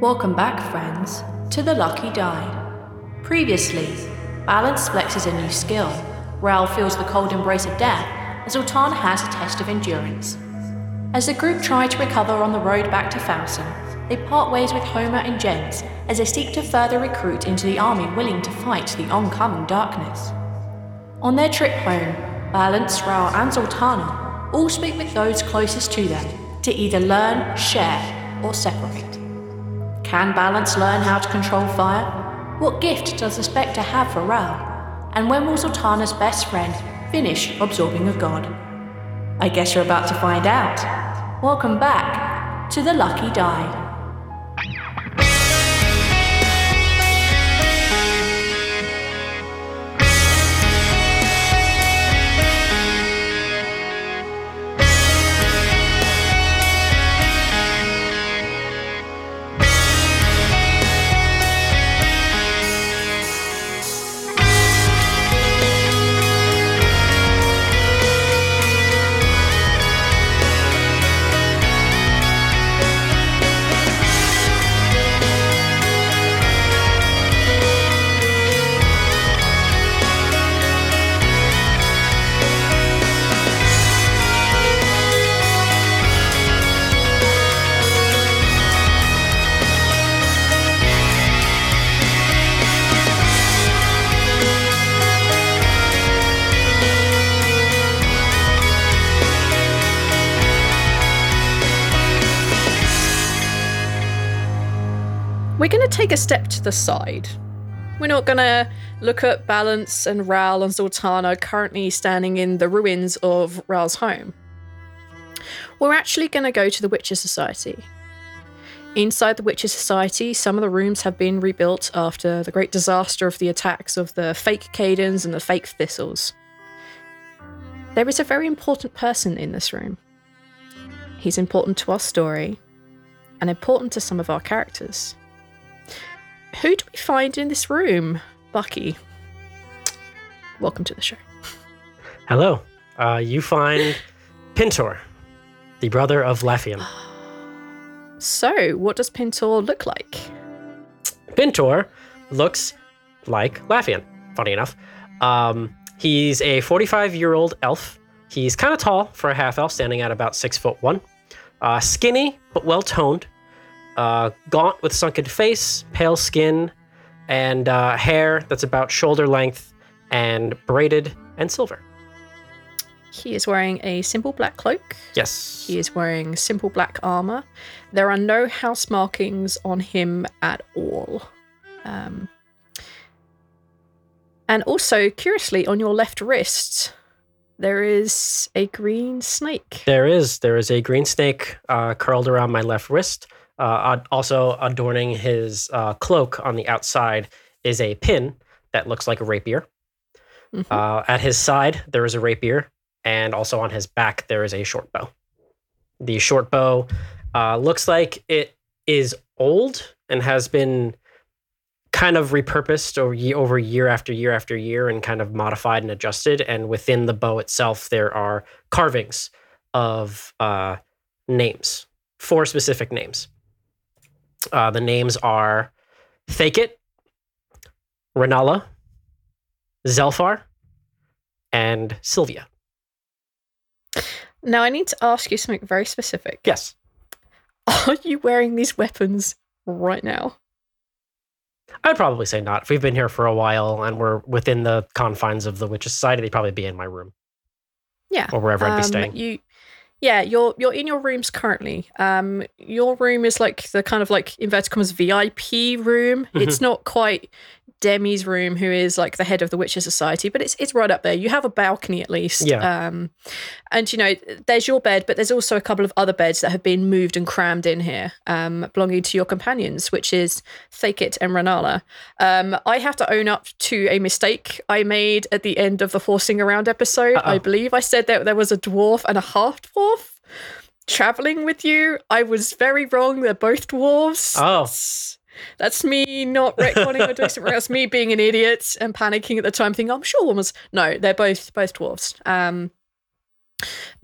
Welcome back, friends, to The Lucky Die. Previously, Balance flexes a new skill. Rhal feels the cold embrace of death as Ultana has a test of endurance. As the group try to recover on the road back to Falsam, they part ways with Homer and Jens as they seek to further recruit into the army willing to fight the oncoming darkness. On their trip home, Balance, Rhal, and Zaltanna all speak with those closest to them to either learn, share, or separate. Can Balance learn how to control fire? What gift does the Spectre have for Rhal? And when will Zaltanna's best friend finish absorbing a god? I guess you're about to find out. Welcome back to the Lucky Die. We're going to take a step to the side. We're not going to look at Balance and Rhal and Zaltanna currently standing in the ruins of Rhal's home. We're actually going to go to the Witcher Society. Inside the Witcher Society, some of the rooms have been rebuilt after the great disaster of the attacks of the fake Cadens and the fake Thistles. There is a very important person in this room. He's important to our story and important to some of our characters. Who do we find in this room? Bucky. Welcome to the show. Hello. Uh, you find Pintor, the brother of Lafian. So, what does Pintor look like? Pintor looks like Lafian, funny enough. Um, he's a 45 year old elf. He's kind of tall for a half elf, standing at about six foot one. Uh, skinny, but well toned. Uh, gaunt with sunken face, pale skin, and uh, hair that's about shoulder length and braided and silver. He is wearing a simple black cloak. Yes. He is wearing simple black armor. There are no house markings on him at all. Um, and also, curiously, on your left wrist, there is a green snake. There is. There is a green snake uh, curled around my left wrist. Uh, also adorning his uh, cloak on the outside is a pin that looks like a rapier. Mhm. Uh, at his side, there is a rapier, and also on his back, there is a short bow. The short bow uh, looks like it is old and has been kind of repurposed over, ye- over year after year after year and kind of modified and adjusted. And within the bow itself, there are carvings of uh, names, four specific names. Uh, the names are Thakit, Renala, Zelfar, and Sylvia. Now, I need to ask you something very specific. Yes. Are you wearing these weapons right now? I'd probably say not. If we've been here for a while and we're within the confines of the Witches Society, they'd probably be in my room Yeah. or wherever I'd be Um, staying. You, yeah, you're you're in your rooms currently. Um, your room is like the kind of like inverted commas VIP room. Mm-hmm. It's not quite Demi's room, who is like the head of the Witcher Society, but it's it's right up there. You have a balcony at least. Yeah. Um, and you know, there's your bed, but there's also a couple of other beds that have been moved and crammed in here, um, belonging to your companions, which is Thakit and Renala. Um, I have to own up to a mistake I made at the end of the horsing around episode. I Uh-oh. believe I said that there was a dwarf and a half dwarf traveling with you. I was very wrong. They're both dwarves. Oh. That's, me not retconning or doing something else. Me being an idiot and panicking at the time, thinking I'm sure one was. No, they're both both dwarves. Um,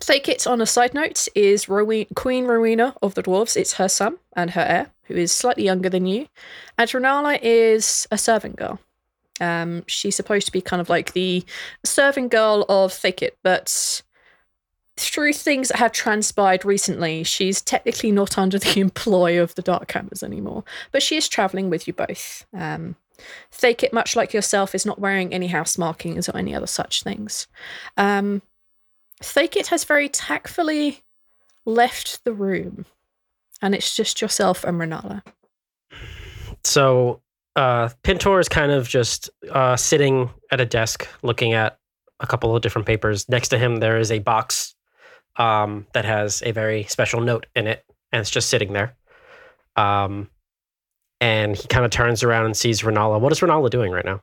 Thakit, on a side note, is Queen Rowena of the dwarves. It's her son and her heir, who is slightly younger than you. And Renala is a servant girl. Um, she's supposed to be kind of like the servant girl of Thakit, but through things that have transpired recently, she's technically not under the employ of the Dark Hammers anymore. But she is traveling with you both. Um, Thakit, much like yourself, is not wearing any house markings or any other such things. Um, Thakit has very tactfully left the room, and it's just yourself and Renala. So uh, Pintor is kind of just uh, sitting at a desk looking at a couple of different papers. Next to him, there is a box um, that has a very special note in it, and it's just sitting there. Um, and he kind of turns around and sees Renala. What is Renala doing right now?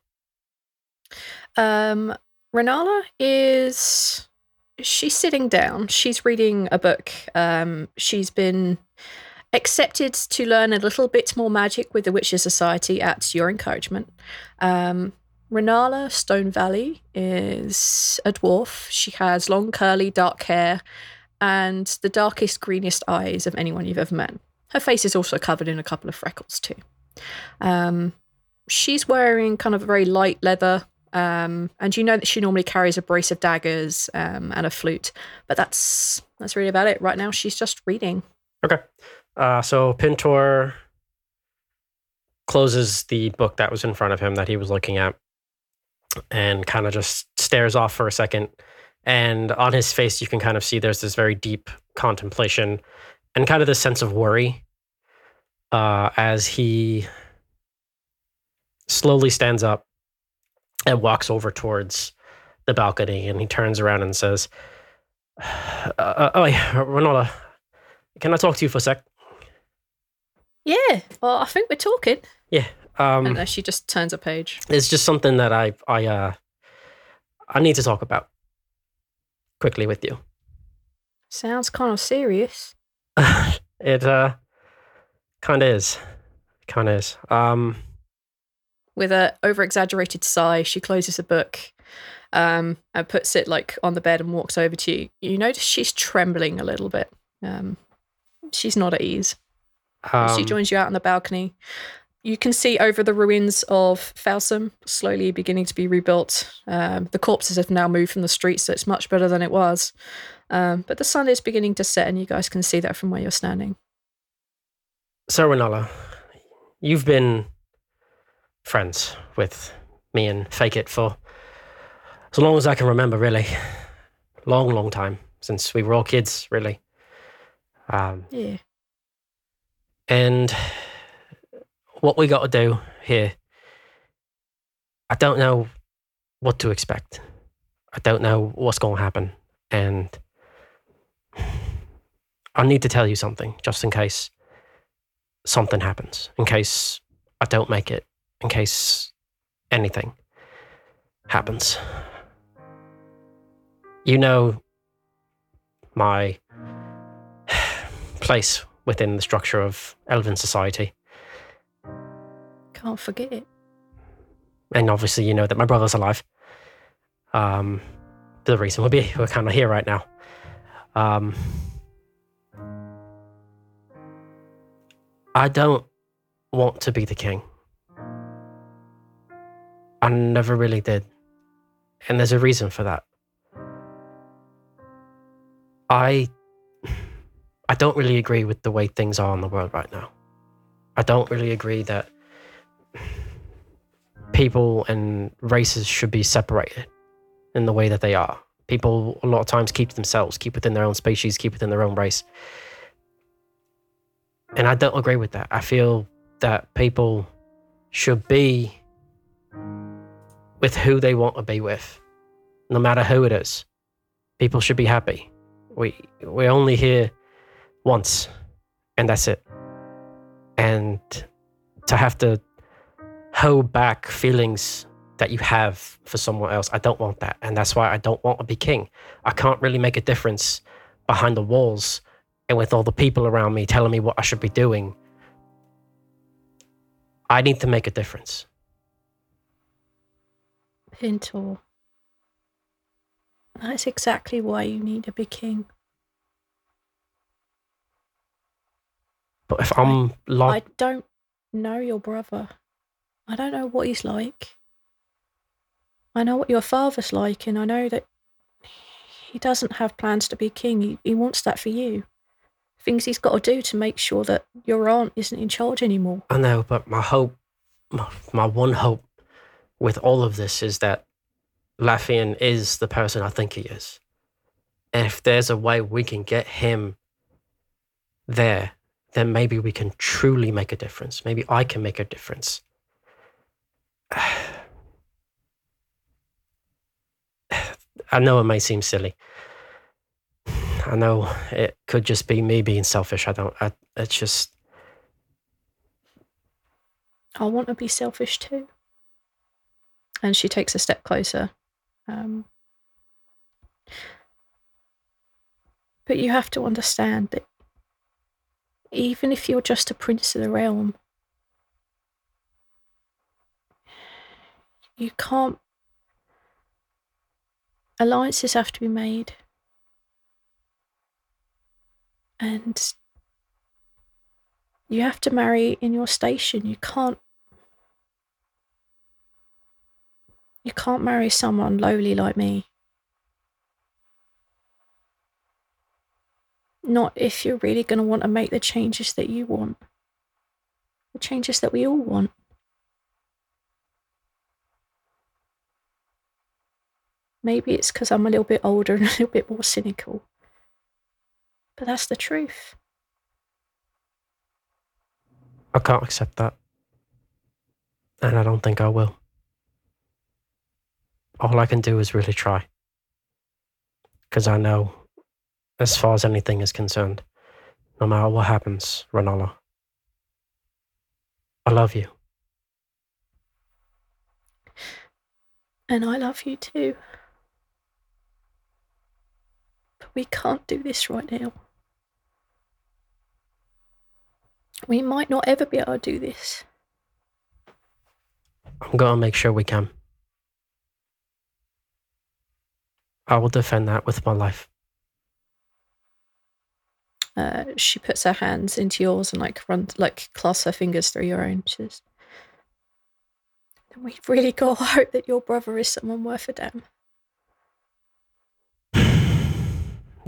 Um, Renala is she's sitting down. She's reading a book. Um, she's been accepted to learn a little bit more magic with the Witcher Society at your encouragement. Um, Renala Stone Valley is a dwarf. She has long, curly, dark hair and the darkest, greenest eyes of anyone you've ever met. Her face is also covered in a couple of freckles, too. Um, she's wearing kind of a very light leather um, and you know that she normally carries a brace of daggers um, and a flute, but that's that's really about it. Right now, she's just reading. Okay. Uh, so Pintor closes the book that was in front of him that he was looking at and kind of just stares off for a second. And on his face, you can kind of see there's this very deep contemplation and kind of this sense of worry uh, as he slowly stands up and walks over towards the balcony. And he turns around and says, uh, uh, Oh, yeah, Renala, can I talk to you for a sec? Yeah, well, I think we're talking. Um, and uh, she just turns a page. it's just something that I I uh I need to talk about quickly with you. Sounds kind of serious. it uh kind of is, kind of is. Um, With a over exaggerated sigh, she closes the book um, and puts it like on the bed and walks over to you. You notice she's trembling a little bit. Um, she's not at ease. she um, joins you out on the balcony. You can see over the ruins of Falsam, slowly beginning to be rebuilt. Um, the corpses have now moved from the streets, so it's much better than it was. Um, but the sun is beginning to set, and you guys can see that from where you're standing. Sir Winala, you've been friends with me and Thakit for as long as I can remember, really. Long, long time since we were all kids, really. Um, Yeah. And what we got to do here, I don't know what to expect. I don't know what's going to happen. And I need to tell you something just in case something happens, in case I don't make it, in case anything happens. You know my place within the structure of Elven society. Can't forget it. And obviously, you know that my brother's alive. Um, the reason we'll be we're kind of here right now. Um, I don't want to be the king. I never really did, and there's a reason for that. I I don't really agree with the way things are in the world right now. I don't really agree that people and races should be separated in the way that they are. People a lot of times keep to themselves, keep within their own species, keep within their own race. And I don't agree with that. I feel that people should be with who they want to be with, no matter who it is. People should be happy. We we're only here once, and that's it. And to have to hold back feelings that you have for someone else, I don't want that, and that's why I don't want to be king. I can't really make a difference behind the walls and with all the people around me telling me what I should be doing. I need to make a difference. Pintor. That's exactly why you need to be king. But if I'm like. I don't know your brother. I don't know what he's like. I know what your father's like, and I know that he doesn't have plans to be king. He, he wants that for you. Things he's got to do to make sure that your aunt isn't in charge anymore. I know, but my hope, my, my one hope with all of this is that Laffian is the person I think he is. And if there's a way we can get him there, then maybe we can truly make a difference. Maybe I can make a difference. I know it may seem silly. I know it could just be me being selfish. I don't, I, it's just, I want to be selfish too. And she takes a step closer. Um, but you have to understand that even if you're just a prince of the realm, you can't. Alliances have to be made. And you have to marry in your station. You can't You can't marry someone lowly like me. Not if you're really going to want to make the changes that you want. The changes that we all want. Maybe it's because I'm a little bit older and a little bit more cynical. But that's the truth. I can't accept that. And I don't think I will. All I can do is really try. Because I know, as far as anything is concerned, no matter what happens, Renala, I love you. And I love you too. We can't do this right now. We might not ever be able to do this. I'm going to make sure we can. I will defend that with my life. Uh, she puts her hands into yours and like runs, like clasps her fingers through your own. She says, "We've really got to hope that your brother is someone worth a damn."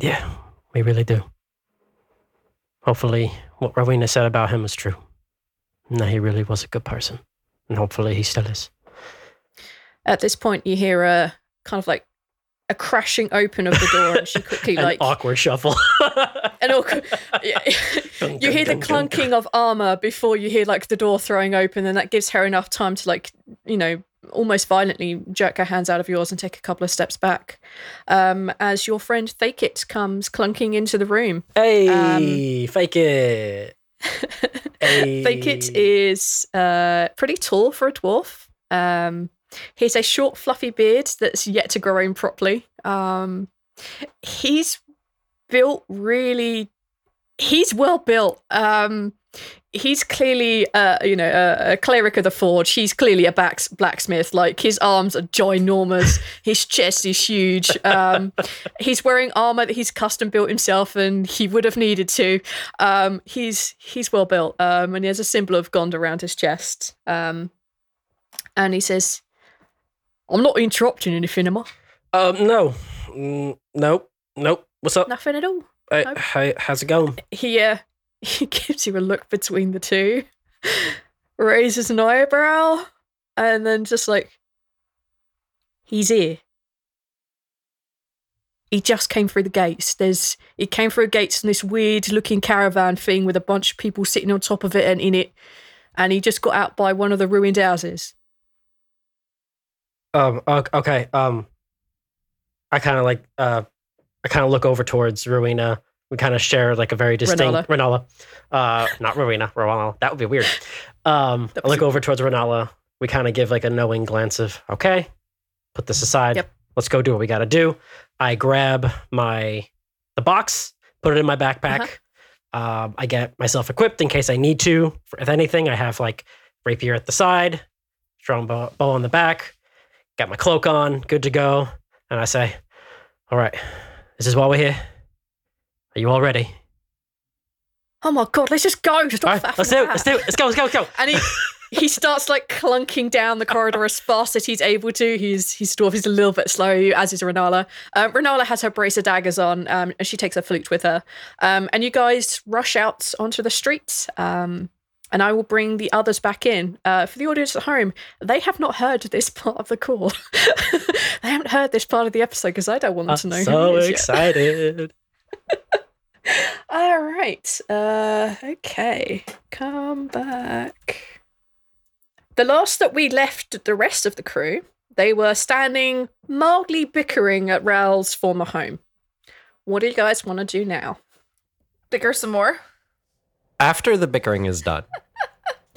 Yeah, we really do. Hopefully, what Rowena said about him was true. And that he really was a good person. And hopefully, he still is. At this point, you hear a kind of like a crashing open of the door, and she quickly An like awkward shuffle. an awkward. you hear the clunking of armor before you hear like the door throwing open, and that gives her enough time to like you know almost violently jerk her hands out of yours and take a couple of steps back. Um, as your friend Thakit comes clunking into the room. Hey, Thakit. Hey. Thakit is uh, pretty tall for a dwarf. Um, he has a short, fluffy beard that's yet to grow in properly. Um, he's built really. He's well built. Um, he's clearly, uh, you know, a, a cleric of the forge. He's clearly a back, blacksmith. Like his arms are ginormous. his chest is huge. Um, he's wearing armor that he's custom built himself, and he would have needed to. Um, he's he's well built, um, and he has a symbol of Gond around his chest. Um, and he says, "I'm not interrupting anything, am I? Um, no. Mm, nope. Nope. What's up? Nothing at all." Hey, nope. hey, how's it going? He uh, he gives you a look between the two, raises an eyebrow, and then just like, he's here. He just came through the gates. There's he came through gates in this weird looking caravan thing with a bunch of people sitting on top of it and in it, and he just got out by one of the ruined houses. Um. Okay. Um. I kind of like. Uh. I kind of look over towards Rowena. We kind of share like a very distinct Renala. Uh. Not Rowena. Rowena. That would be weird. Um. I look over towards Renala. We kind of give like a knowing glance of okay. Put this aside. Yep. Let's go do what we got to do. I grab my the box, put it in my backpack. Um, I get myself equipped in case I need to. For, if anything, I have like rapier at the side, strong bow, bow on the back, got my cloak on, good to go. And I say, All right, this is why we're here. Are you all ready? Oh my god, let's just go. Stop right, let's do it. Let's do it. Let's go. Let's go. Let's go. And he he starts like clunking down the corridor as fast as he's able to. He's he's dwarf. He's a little bit slow, as is Renala. Um, Renala has her brace of daggers on, um, and she takes her flute with her. Um, and you guys rush out onto the street. Um, and I will bring the others back in. Uh, for the audience at home, they have not heard this part of the call. they haven't heard this part of the episode because I don't want them to know. I'm so it is yet. excited. All right. Uh, okay. Come back. The last that we left the rest of the crew, they were standing mildly bickering at Rhal's former home. What do you guys want to do now? Bicker some more. After the bickering is done,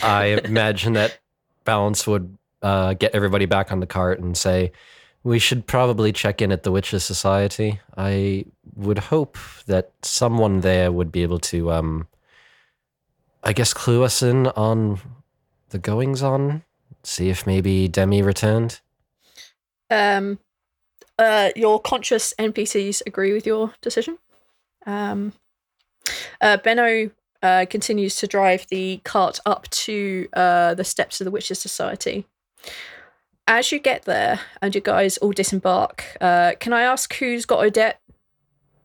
I imagine that Balance would uh, get everybody back on the cart and say, we should probably check in at the Witches Society. I would hope that someone there would be able to, um, I guess, clue us in on the goings on. See if maybe Demi returned. Um, uh, your conscious NPCs agree with your decision. Um, uh, Benno uh, continues to drive the cart up to uh, the steps of the Witches' Society. As you get there and you guys all disembark, uh, can I ask who's got Odette?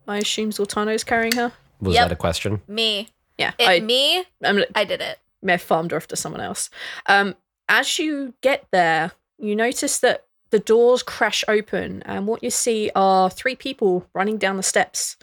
I assume Zaltanna's carrying her. Was Yep. that a question? Me. Yeah, It, I, me. I'm, I did it. may have farmed her off to someone else. Um, as you get there, you notice that the doors crash open, and what you see are three people running down the steps.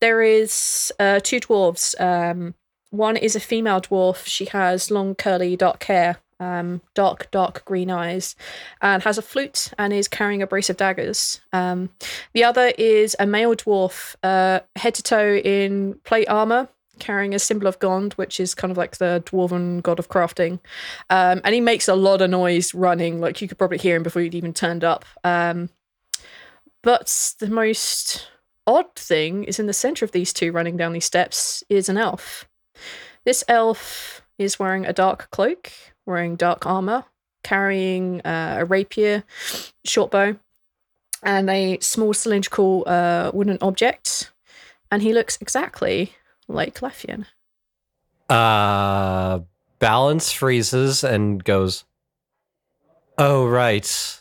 There is uh, two dwarves. Um, one is a female dwarf. She has long, curly, dark hair, um, dark, dark green eyes, and has a flute and is carrying a brace of daggers. Um, the other is a male dwarf, uh, head to toe in plate armor, carrying a symbol of Gond, which is kind of like the dwarven god of crafting. Um, and he makes a lot of noise running, like you could probably hear him before you'd even turned up. Um, but the most odd thing is in the center of these two running down these steps is an elf. This elf is wearing a dark cloak, wearing dark armor, carrying uh, a rapier, short bow, and a small cylindrical uh, wooden object. And he looks exactly like Lefian. Uh, Balance freezes and goes, Oh, right.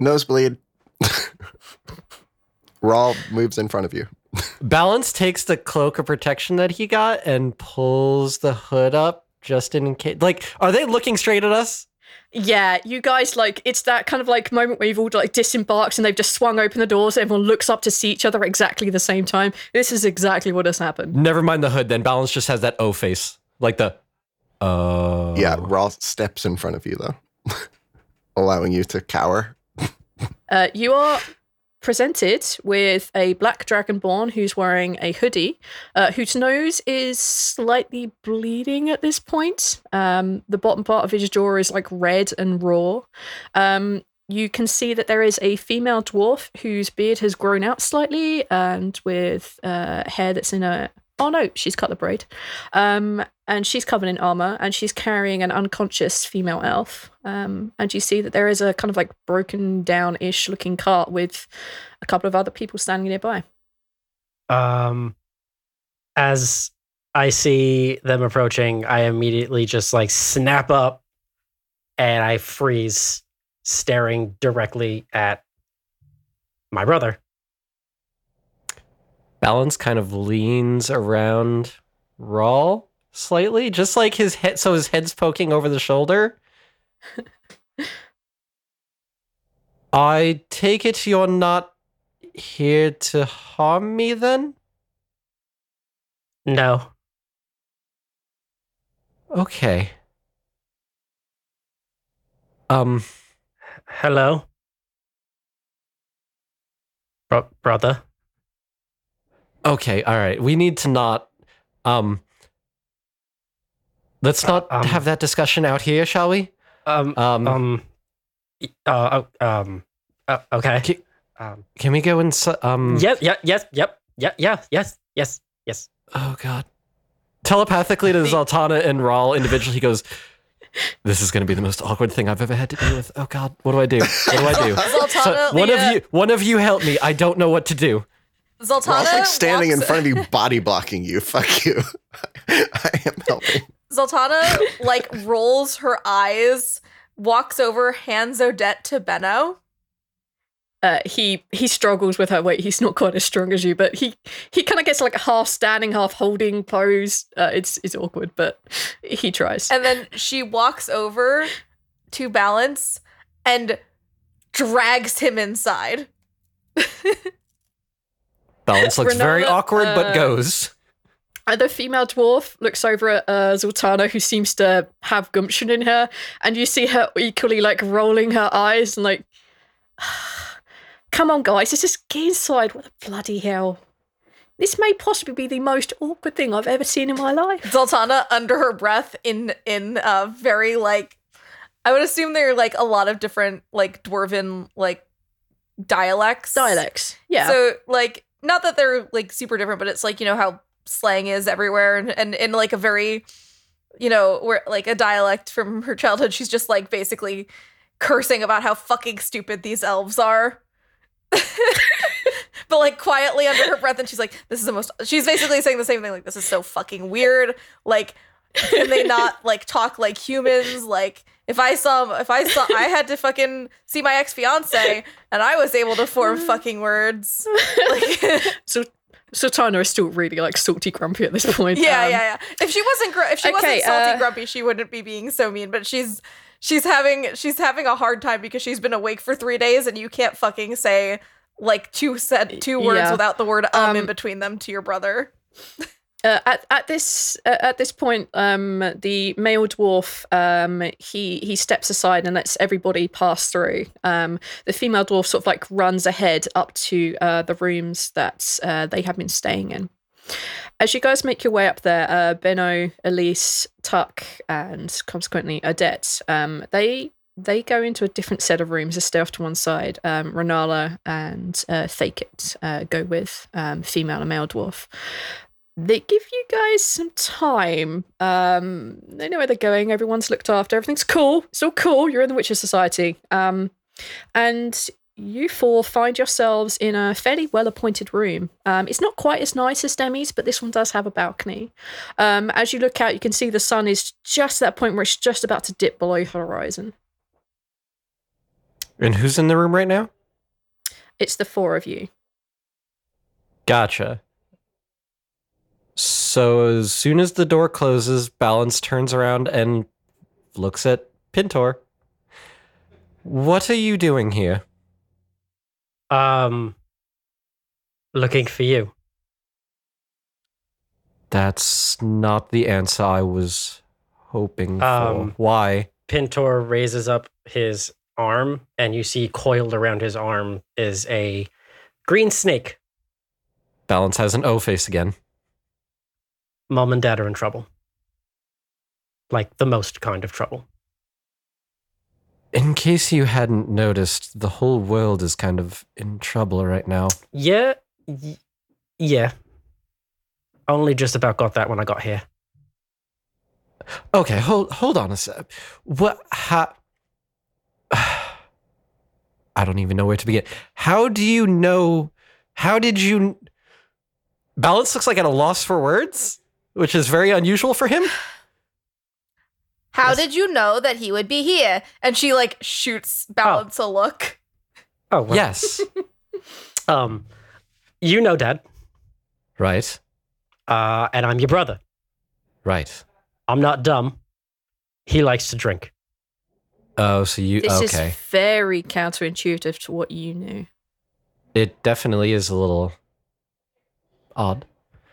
Nosebleed. Rhal moves in front of you. Balance takes the cloak of protection that he got and pulls the hood up just in case. Like, are they looking straight at us? Yeah, you guys like it's that kind of like moment where you've all like disembarked and they've just swung open the doors. Everyone looks up to see each other exactly the same time. This is exactly what has happened. Never mind the hood, then. Balance just has that O face. Like the, oh. Yeah, Rhal steps in front of you, though, allowing you to cower. Uh, you are presented with a black dragonborn who's wearing a hoodie, uh, whose nose is slightly bleeding at this point. Um, the bottom part of his jaw is like red and raw. Um, you can see that there is a female dwarf whose beard has grown out slightly and with uh, hair that's in a. Oh no, she's cut the braid. Um, and she's covered in armor and she's carrying an unconscious female elf. Um, and you see that there is a kind of like broken down ish looking cart with a couple of other people standing nearby. Um, as I see them approaching, I immediately just like snap up and I freeze, staring directly at my brother. Balance kind of leans around Rhal slightly, just like his head. So his head's poking over the shoulder. I take it you're not here to harm me then? No, Okay. Um, Hello, Bro- brother. Okay, all right. We need to not um Let's not um, have that discussion out here, shall we? Um, Um, um, uh, uh, um, uh, okay. Ki- Um, can we go inside um yep, Yeah, yes, yep, yeah, yeah, yes, yes, yes. Oh god. Telepathically to Zaltanna and Rhal individually he goes this is going to be the most awkward thing I've ever had to deal with. Oh god, what do I do? What do I do? Zaltanna, So, one of you one of you help me. I don't know what to do. Zaltanna We're like standing in front of you, body blocking you. Fuck you. I am helping. Zaltanna like rolls her eyes, walks over, hands Odette to Benno. Uh, he he struggles with her weight. He's not quite as strong as you, but he he kind of gets like a half standing, half holding pose. Uh, it's it's awkward, but he tries. And then she walks over to Balance and drags him inside. Balance looks very Renata, awkward but uh, goes. Uh, the female dwarf looks over at uh, Zaltanna, who seems to have gumption in her, and you see her equally like rolling her eyes and like, "Come on, guys, let's just get inside." What the bloody hell! This may possibly be the most awkward thing I've ever seen in my life. Zaltanna under her breath in in uh very like I would assume there are like a lot of different like dwarven like dialects. Dialects, yeah. So like not that they're like super different, but it's like, you know, how slang is everywhere and, and in like a very you know, where like a dialect from her childhood, she's just like basically cursing about how fucking stupid these elves are. but like quietly under her breath, and she's like, "This is the most." She's basically saying the same thing. Like, "This is so fucking weird." Like, can they not like talk like humans? Like, if I saw, if I saw, I had to fucking see my ex fiance, and I was able to form fucking words. Like, so Zaltanna is still really like salty grumpy at this point. yeah, Um, yeah, yeah. If she wasn't, gr- if she okay, wasn't salty uh, grumpy, she wouldn't be being so mean. But she's she's having she's having a hard time because she's been awake for three days, and you can't fucking say like two said two words Yeah. without the word um, in Um, between them to your brother. Uh, at at this uh, at this point, um, the male dwarf um, he he steps aside and lets everybody pass through. Um, the female dwarf sort of like runs ahead up to uh, the rooms that uh, they have been staying in. As you guys make your way up there, uh, Benno, Elise, Tuck, and consequently Odette, um, they they go into a different set of rooms. They stay off to one side. Um, Renala and uh, Thakit uh, go with um, female and male dwarf they give you guys some time. Um, they know where they're going. Everyone's looked after. Everything's cool. It's all cool. You're in the Witcher Society. Um, and you four find yourselves in a fairly well appointed room. Um, it's not quite as nice as Demi's, but this one does have a balcony. Um, as you look out, you can see the sun is just at that point where it's just about to dip below the horizon. And who's in the room right now? It's the four of you. Gotcha. So as soon as the door closes, Balance turns around and looks at Pintor. What are you doing here? Um, looking for you. That's not the answer I was hoping for. Um, Why? Pintor raises up his arm, and you see coiled around his arm is a green snake. Balance has an O face again. Mom and dad are in trouble. Like the most kind of trouble. In case you hadn't noticed, the whole world is kind of in trouble right now. Yeah, y- yeah. Only just about got that when I got here. Okay, hold hold on a sec. What? How? I don't even know where to begin. How do you know? How did you? Balance looks like at a loss for words, which is very unusual for him. How Yes. did you know that he would be here? And she like shoots balance a look. Oh, well, Yes, Um, you know dad, right, uh, and I'm your brother. right. I'm not dumb. He likes to drink. Oh, so you This okay? is very counterintuitive to what you knew. It definitely is a little odd.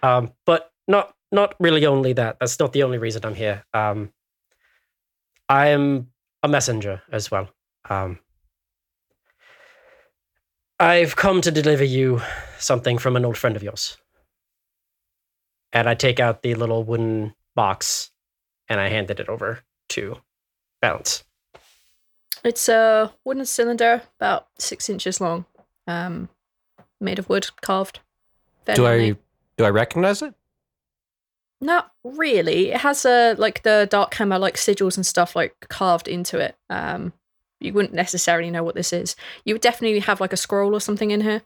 Um, but not not really only that. That's not the only reason I'm here. Um, I am a messenger as well. Um, I've come to deliver you something from an old friend of yours. And I take out the little wooden box and I handed it over to Balance. It's a wooden cylinder, about six inches long, um, made of wood, carved. Do I do I recognize it? Not really. It has a like the dark hammer like sigils and stuff like carved into it. Um, you wouldn't necessarily know what this is. You would definitely have like a scroll or something in here.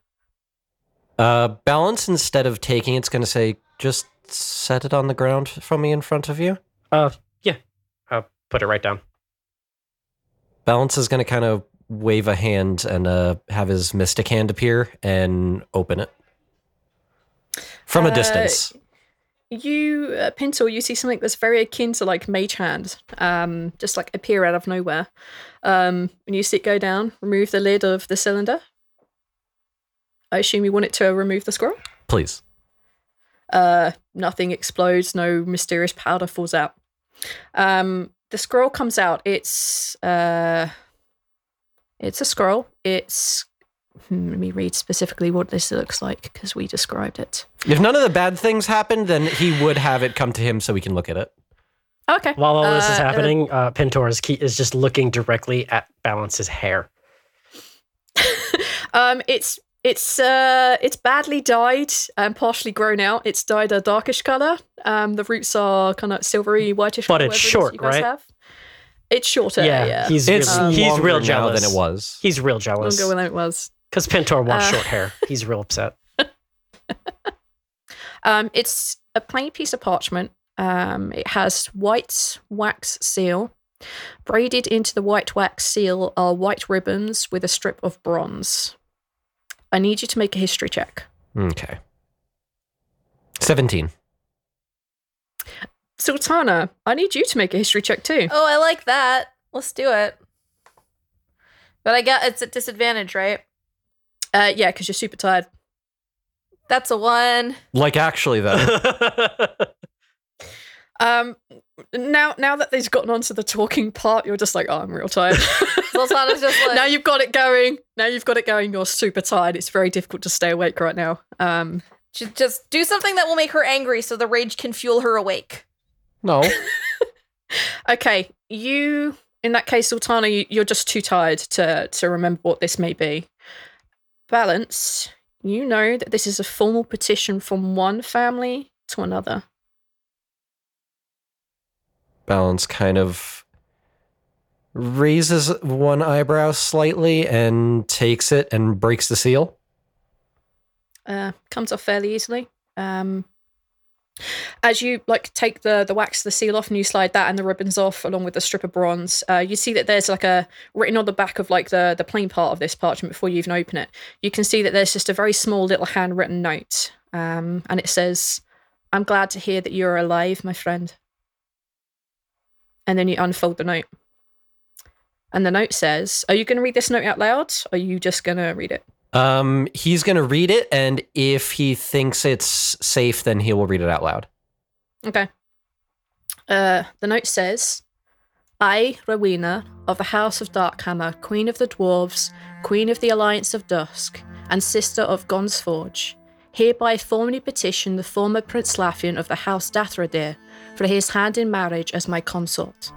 Uh, balance instead of taking it's going to say just set it on the ground for me in front of you. Uh, yeah. I'll put it right down. Balance is going to kind of wave a hand and uh, have his mystic hand appear and open it from a Uh, distance. You, uh, Pintor, you see something that's very akin to like mage hand, um, just like appear out of nowhere. Um, and you see it go down, remove the lid of the cylinder. I assume you want it to remove the scroll. Please. Uh, nothing explodes, no mysterious powder falls out. Um, the scroll comes out. It's uh, it's a scroll. It's let me read specifically what this looks like because we described it. If none of the bad things happened, then he would have it come to him so we can look at it. Okay. While all this is Uh, uh, happening, uh, Pintor is, key- is just looking directly at Balance's hair. um, it's it's uh it's badly dyed and partially grown out. It's dyed a darkish color. Um, the roots are kind of silvery whitish. But it's whatever it is short, you guys right? Have. It's shorter. Yeah, yeah. he's It's really, he's longer real now jealous than it was. He's real jealous longer than it was. Because Pintor wants Uh, short hair. He's real upset. Um, it's a plain piece of parchment. Um, it has white wax seal. Braided into the white wax seal are white ribbons with a strip of bronze. I need you to make a history check. Okay. 17. Zaltanna, I need you to make a history check too. Oh, I like that. Let's do it. But I got it's at disadvantage, right? Uh, yeah, because you're super tired. That's a one. Like, actually, though. Um, now now that they've gotten onto the talking part, you're just like, oh, I'm real tired. Zaltanna's just like now you've got it going. Now you've got it going. You're super tired. It's very difficult to stay awake right now. Um, Ju- just do something that will make her angry so the rage can fuel her awake. no. okay, you in that case, Zaltanna, you, you're just too tired to to remember what this may be. Balance. You know that this is a formal petition from one family to another. Balance kind of raises one eyebrow slightly and takes it and breaks the seal. uh, comes off fairly easily. Um, as you like take the the wax the seal off and you slide that and the ribbons off along with the strip of bronze, uh, you see that there's like a written on the back of like the the plain part of this parchment before you even open it. You can see that there's just a very small little handwritten note, um, and it says, "I'm glad to hear that you're alive, my friend." And then you unfold the note. And the note says, Are you going to read this note out loud? Or are you just going to read it? Um, he's going to read it, and if he thinks it's safe, then he will read it out loud. Okay. Uh, the note says, I, Rowena, of the House of Darkhammer, Queen of the Dwarves, Queen of the Alliance of Dusk, and sister of Gonsforge, hereby formally petition the former Prince Laffian of the House Dathradir for his hand in marriage as my consort.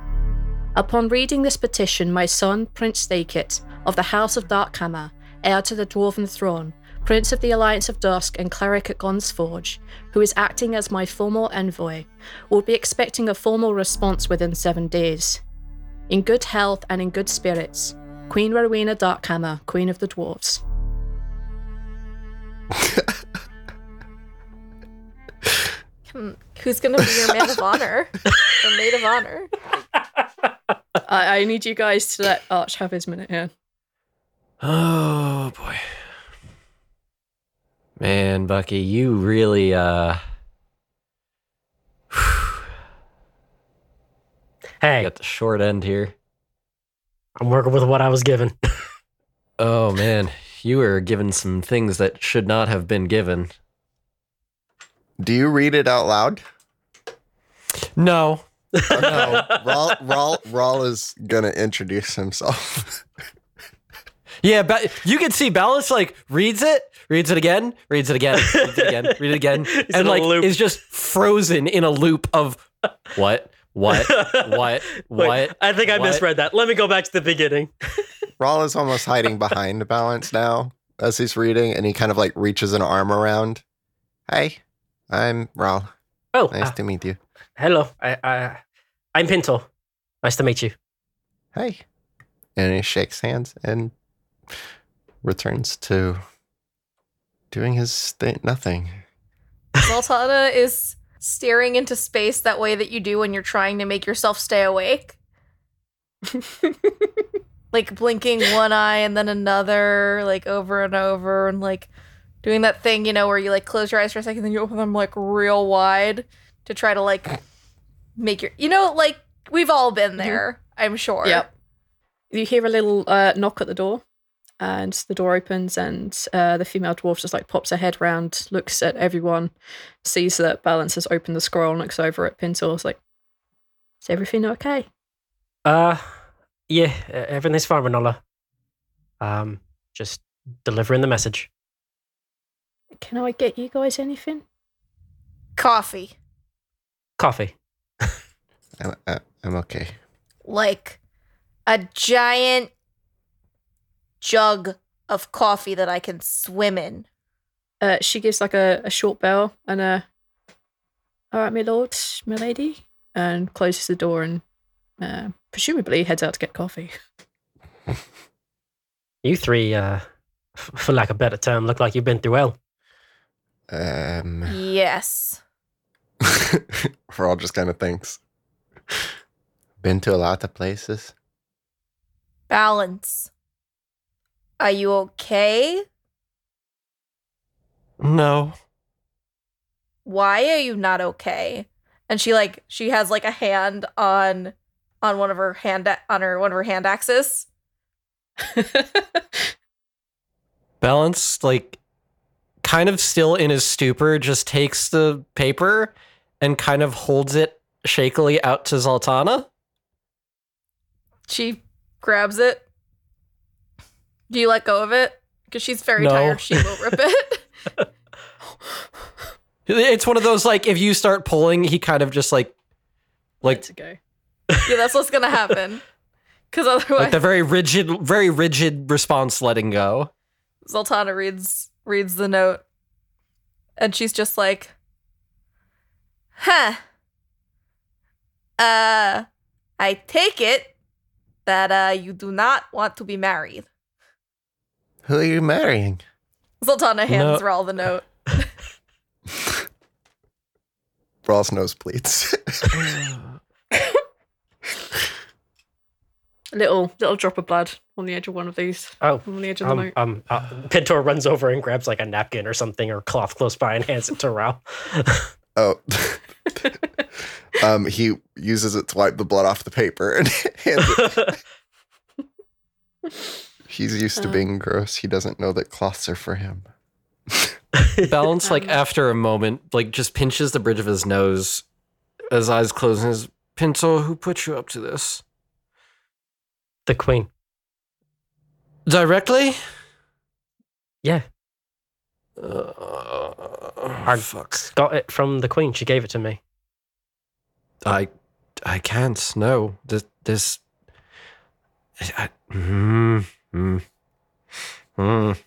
Upon reading this petition, my son, Prince Stakit, of the House of Darkhammer, heir to the Dwarven throne, Prince of the Alliance of Dusk and cleric at Gonsforge, who is acting as my formal envoy, will be expecting a formal response within seven days. In good health and in good spirits, Queen Rowena Darkhammer, Queen of the Dwarves. Who's gonna be your man of honor? Your maid of honor? I, I need you guys to let Arch have his minute here. Oh boy. Man, Bucky, you really uh Hey, got the short end here. I'm working with what I was given. Oh man, you were given some things that should not have been given. Do you read it out loud? No. Oh, no. Rhal, Rhal, Rhal is gonna introduce himself. Yeah, but you can see Balance like reads it, reads it again, reads it again, reads it again, read it again, and a like loop. is just frozen in a loop of what, what, what, Wait, what. I think I what? misread that. Let me go back to the beginning. Rhal is almost hiding behind Balance now as he's reading, and he kind of like reaches an arm around. Hey, I'm Rhal. Oh, Nice uh, to meet you. hello. I, I, I'm Pinto. Nice to meet you. Hey, And he shakes hands and returns to doing his thing, nothing. Zaltanna is staring into space that way that you do when you're trying to make yourself stay awake. like blinking one eye and then another, like over and over, and like doing that thing, you know, where you like close your eyes for a second, then you open them like real wide to try to like make your, you know, like we've all been there, I'm sure. Yep. You hear a little uh, knock at the door, and the door opens, and uh, the female dwarf just like pops her head round, looks at everyone, sees that Balance has opened the scroll, and looks over at Pintor. It's like, is everything okay? Uh, yeah, everything's fine, Renola. Um, just delivering the message. Can I get you guys anything? Coffee. Coffee. I'm, I'm okay. Like a giant jug of coffee that I can swim in. Uh, she gives like a, a short bell and a, all right, my lord, my lady, and closes the door and uh, presumably heads out to get coffee. You three, uh, f- for lack of a better term, look like you've been through hell. Um, Yes. Rhal just kind of thinks. Been to a lot of places. Balance. Are you okay? No. Why are you not okay? And she like she has like a hand on on one of her hand on her one of her hand axes. Balance, like, kind of still in his stupor, just takes the paper and kind of holds it shakily out to Zaltanna. She grabs it. Do you let go of it? Because she's very No. tired. She will rip it. It's one of those like if you start pulling, he kind of just like like to go. yeah, that's what's gonna happen. Because otherwise, like the very rigid, very rigid response, letting go. Zaltanna reads reads the note, and she's just like, "Huh. Uh, I take it that uh you do not want to be married." Who are you marrying? Zaltanna hands No. Rhal the note. Rhal's nose bleeds. A little little drop of blood on the edge of one of these. Oh, On the edge of the um, note. um, uh, Pintor runs over and grabs like a napkin or something or cloth close by and hands it to Rhal. oh. um, he uses it to wipe the blood off the paper and hands it. He's used to Uh. being gross. He doesn't know that cloths are for him. Balance, like Um, after a moment, like just pinches the bridge of his nose, his eyes close, and his pencil. who put you up to this? the queen. Directly? Yeah, Uh, fuck. got it from the queen. She gave it to me. I, I can't. No, this, this. I, mm, mm, mm.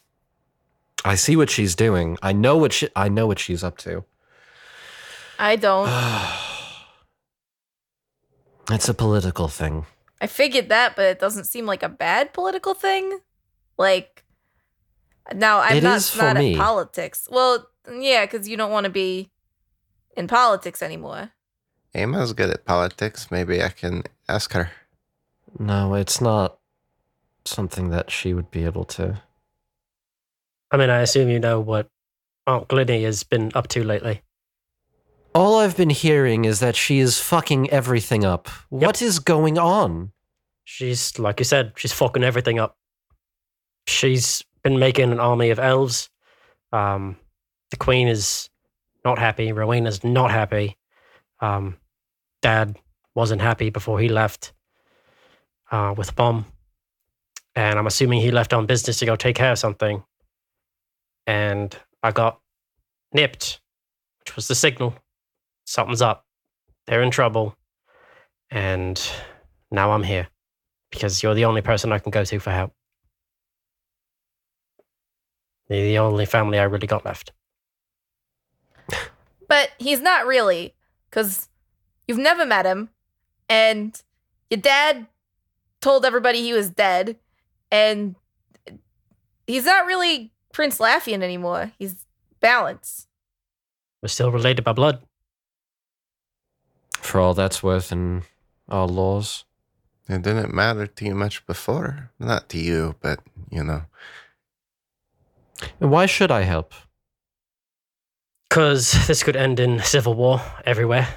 I see what she's doing. I know what she. I know what she's up to. I don't. it's a political thing. I figured that, but it doesn't seem like a bad political thing. Like, now I'm It not is for not me. in politics. Well, yeah, because you don't want to be in politics anymore. Emma's good at politics. Maybe I can ask her. No, it's not something that she would be able to. I mean, I assume you know what Aunt Glinny has been up to lately. All I've been hearing is that she is fucking everything up. What is going on? She's, like you said, she's fucking everything up. She's been making an army of elves. Um, the queen is not happy. Rowena's not happy. Um, Dad wasn't happy before he left uh, with Bomb. And I'm assuming he left on business to go take care of something. And I got nipped, which was the signal. Something's up. They're in trouble. And now I'm here because you're the only person I can go to for help. You're the only family I really got left. But he's not really, because you've never met him, and your dad told everybody he was dead, and he's not really Prince Laffian anymore. He's Balance. We're still related by blood. For all that's worth in our laws. It didn't matter to you much before. Not to you, but you know. And why should I help? Because this could end in civil war everywhere.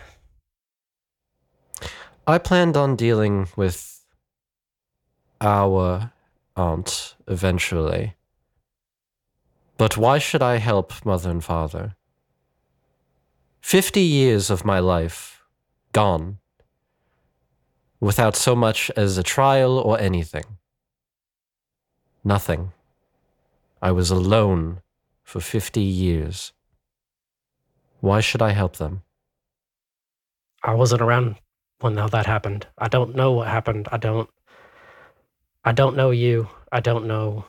I planned on dealing with our aunt eventually. But why should I help mother and father? Fifty years of my life gone without so much as a trial or anything. Nothing. I was alone for 50 years. Why should I help them? I wasn't around when all that happened. I don't know what happened. I don't. I don't know you. I don't know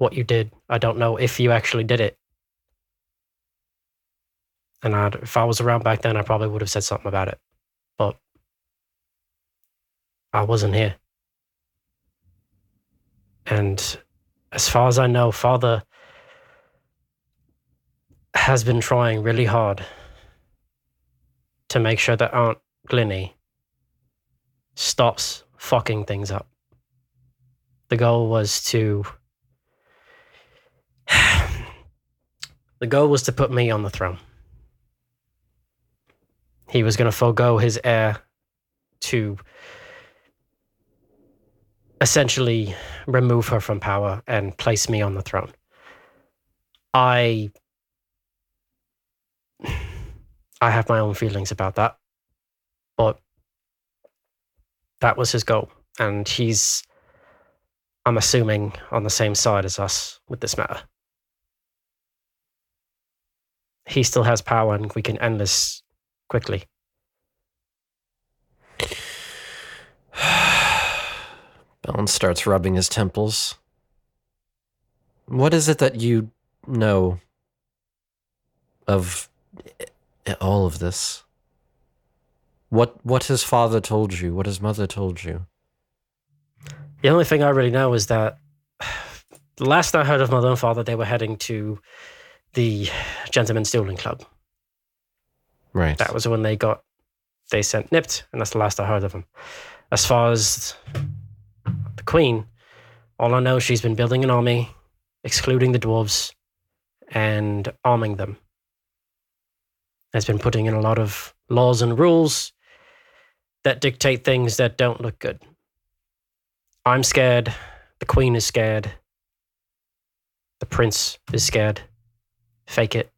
what you did. I don't know if you actually did it. And I'd, if I was around back then, I probably would have said something about it. But I wasn't here. And as far as I know, Father has been trying really hard to make sure that Aunt Glinny stops fucking things up. The goal was to. The goal was to put me on the throne. He was going to forego his heir to essentially remove her from power and place me on the throne. I I have my own feelings about that. But that was his goal and he's I'm assuming on the same side as us with this matter. He still has power and we can end this quickly. Balance starts rubbing his temples. What is it that you know of all of this? What what his father told you? What his mother told you? The only thing I really know is that the last I heard of mother and father, they were heading to the Gentlemen's Dueling Club. Right. That was when they got they sent nipped, and that's the last I heard of them. As far as the Queen, all I know is she's been building an army, excluding the dwarves, and arming them. Has been putting in a lot of laws and rules that dictate things that don't look good. I'm scared. The Queen is scared. The Prince is scared. Fake it.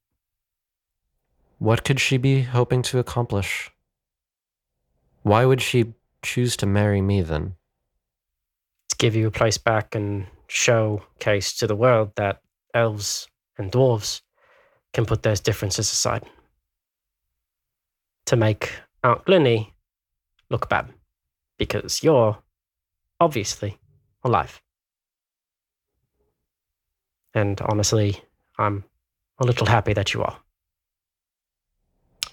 What could she be hoping to accomplish? Why would she choose to marry me then? to give you a place back and showcase to the world that elves and dwarves can put those differences aside. To make Aunt Glinny look bad. Because you're obviously alive. And honestly, I'm a little happy that you are.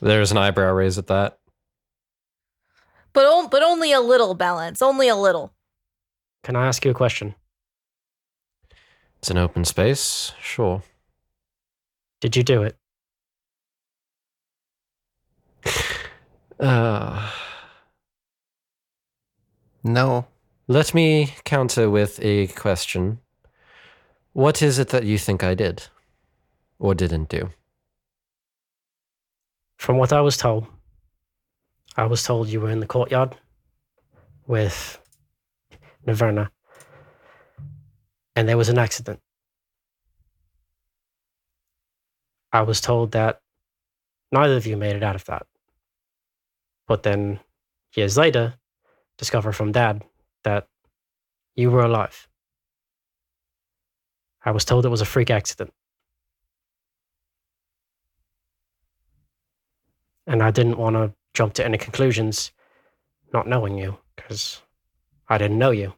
There's an eyebrow raise at that. But on, but only a little balance. Only a little. Can I ask you a question? It's an open space, sure. Did you do it? Uh, No. let me counter with a question. What is it that you think I did or didn't do? From what I was told, I was told you were in the courtyard with Naverna, and there was an accident. I was told that neither of you made it out of that. But then, years later, discover from Dad that You were alive. I was told it was a freak accident. And I didn't want to jump to any conclusions not knowing you because I didn't know you.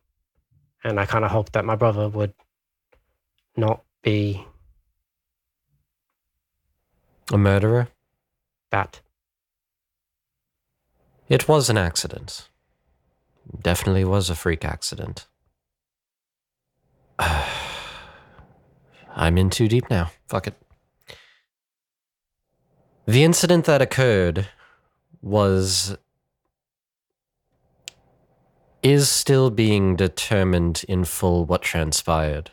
And I kind of hoped that my brother would not be A murderer? that. It was an accident. Definitely was a freak accident. I'm in too deep now. Fuck it. The incident that occurred was. is still being determined in full what transpired.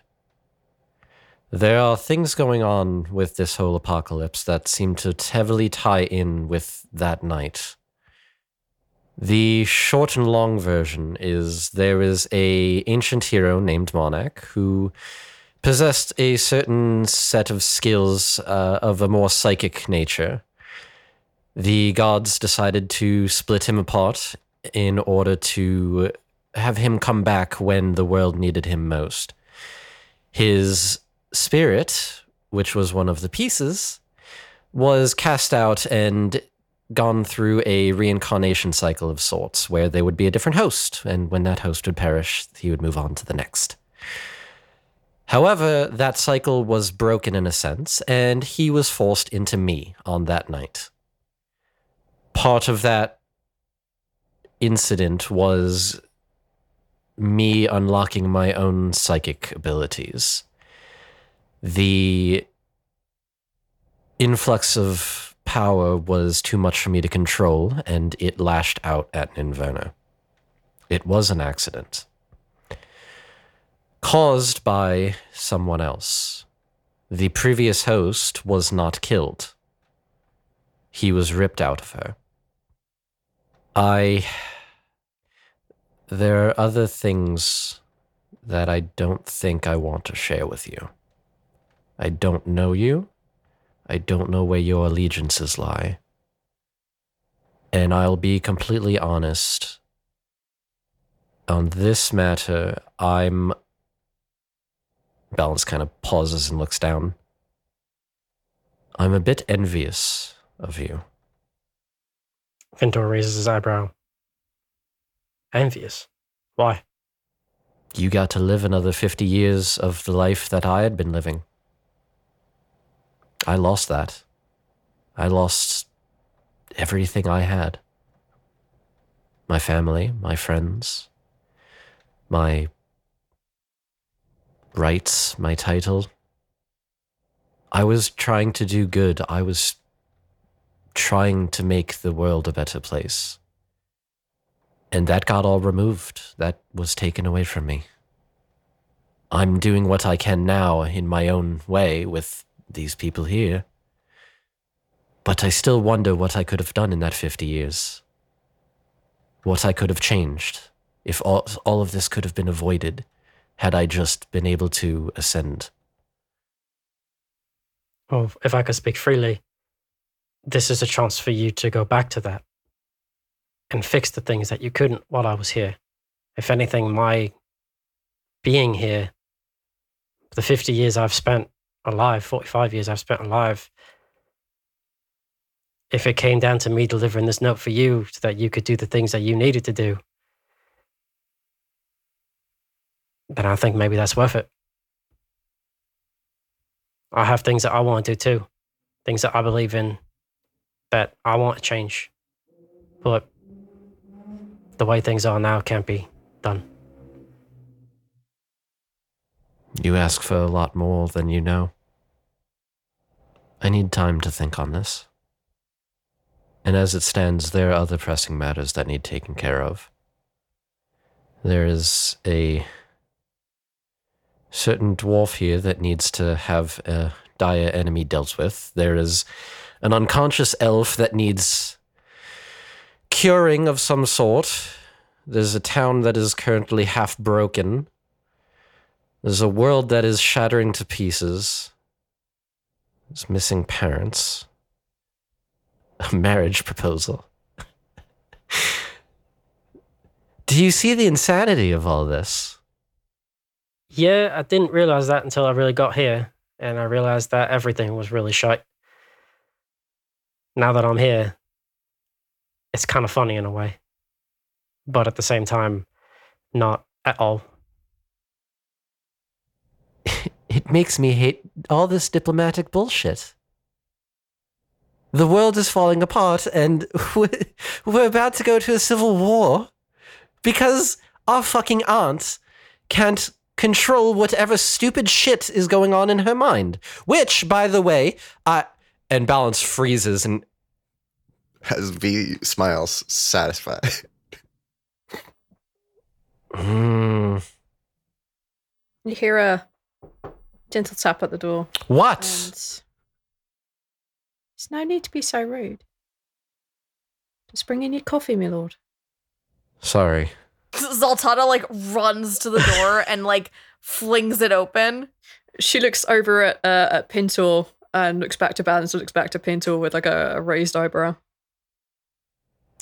There are things going on with this whole apocalypse that seem to heavily tie in with that night. The short and long version is there is a ancient hero named Monarch who possessed a certain set of skills uh, of a more psychic nature. The gods decided to split him apart in order to have him come back when the world needed him most. His spirit, which was one of the pieces, was cast out and gone through a reincarnation cycle of sorts where there would be a different host, and when that host would perish, he would move on to the next. However, that cycle was broken in a sense, and he was forced into me on that night. Part of that incident was me unlocking my own psychic abilities. The influx of power was too much for me to control, and it lashed out at Inverna. It was an accident. Caused by someone else. The previous host was not killed. He was ripped out of her. I. There are other things that I don't think I want to share with you. I don't know you. I don't know where your allegiances lie. And I'll be completely honest. On this matter, I'm. Balance kind of pauses and looks down. I'm a bit envious of you. Pintor raises his eyebrow. Envious. Why? You got to live another 50 years of the life that I had been living. I lost that. I lost everything I had my family, my friends, my rights, my title. I was trying to do good. I was trying to make the world a better place. And that got all removed. That was taken away from me. I'm doing what I can now in my own way with these people here. But I still wonder what I could have done in that 50 years. What I could have changed. If all, all of this could have been avoided had I just been able to ascend. Well, if I could speak freely, this is a chance for you to go back to that and fix the things that you couldn't while I was here. If anything, my being here, the 50 years I've spent alive, 45 years I've spent alive, if it came down to me delivering this note for you so that you could do the things that you needed to do, then I think maybe that's worth it. I have things that I want to do too, things that I believe in that I want to change. But the way things are now can't be done. You ask for a lot more than you know. I need time to think on this. And as it stands, there are other pressing matters that need taken care of. There is a certain dwarf here that needs to have a dire enemy dealt with. There is an unconscious elf that needs curing of some sort. There's a town that is currently half broken. There's a world that is shattering to pieces. There's missing parents. A marriage proposal. Do you see the insanity of all this? Yeah, I didn't realize that until I really got here, and I realized that everything was really shite. Now that I'm here, it's kind of funny in a way, but at the same time, not at all. It makes me hate all this diplomatic bullshit. The world is falling apart, and we're, about to go to a civil war because our fucking aunt can't control whatever stupid shit is going on in her mind. Which, by the way, I. And Balance freezes and As V smiles, satisfied. Mm, You hear a gentle tap at the door, what? and there's no need to be so rude. Just bring in your coffee, my lord. Sorry. Zaltanna like runs to the door and like flings it open. She looks over at uh, at Pintor and looks back to Balance, looks back to Pintor with like a, a raised eyebrow.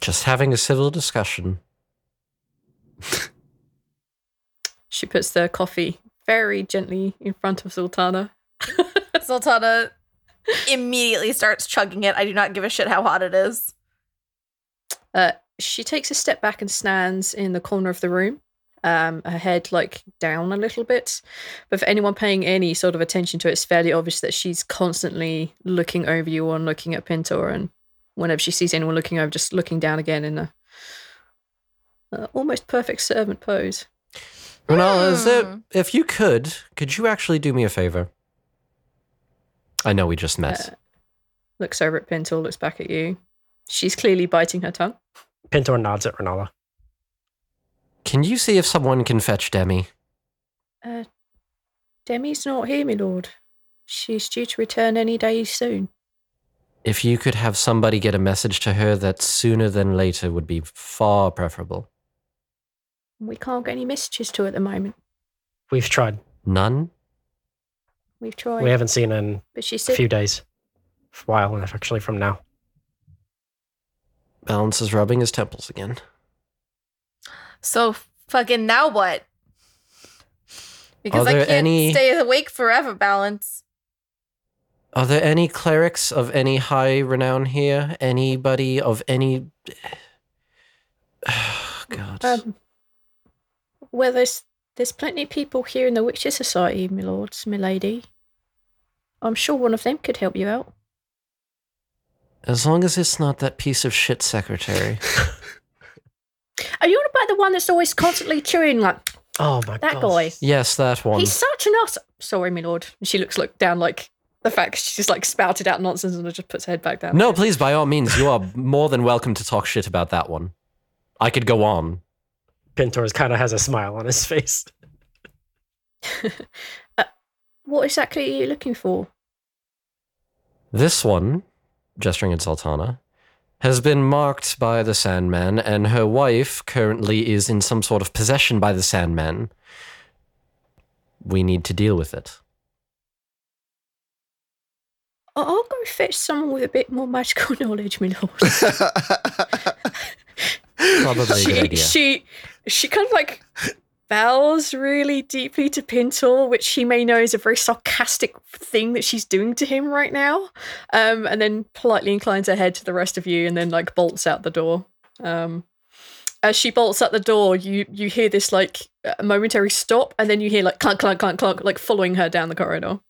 Just having a civil discussion. She puts the coffee very gently in front of Zaltanna. Zoltana immediately starts chugging it. I do not give a shit how hot it is. Uh, she takes a step back and stands in the corner of the room, um, her head like down a little bit. But for anyone paying any sort of attention to it, it's fairly obvious that she's constantly looking over you and looking at Pintor, and whenever she sees anyone looking over, just looking down again in a uh, almost perfect servant pose. Renala, is it, Hmm. if you could, could you actually do me a favor? I know we just met. Uh, looks over at Pintor, looks back at you. She's clearly biting her tongue. Pintor nods at Renala. Can you see if someone can fetch Demi? Uh, Demi's not here, my lord. She's due to return any day soon. If you could have somebody get a message to her that sooner than later would be far preferable. We can't get any messages to her at the moment. We've tried. None? We've tried, We haven't seen in but she a few days. A while, actually, from now. Balance is rubbing his temples again. So fucking now what? Because I can't any- stay awake forever, balance. Are there any clerics of any high renown here? Anybody of any. God. Um, well, there's there's plenty of people here in the Witcher Society, my lords, my lady. I'm sure one of them could help you out. As long as it's not that piece of shit secretary. Are you on about the one that's always constantly chewing like Oh my that god. guy? yes, that one. He's such an ass. Sorry, my lord. And she looks like down like the fact she's just like spouted out nonsense and just puts her head back down. No, please, by all means, you are more than welcome to talk shit about that one. I could go on. Pintor's kind of has a smile on his face. Uh, what exactly are you looking for? This one, gesturing at Zaltanna, has been marked by the Sandman, and her wife currently is in some sort of possession by the Sandman. We need to deal with it. I- I'll go fetch someone with a bit more magical knowledge, my lord. Probably a good she, idea. she she kind of like bows really deeply to Pintor, which she may know is a very sarcastic thing that she's doing to him right now. Um, and then politely inclines her head to the rest of you and then like bolts out the door. Um, as she bolts out the door, you you hear this like a momentary stop, and then you hear like clunk clunk clunk clunk, like following her down the corridor.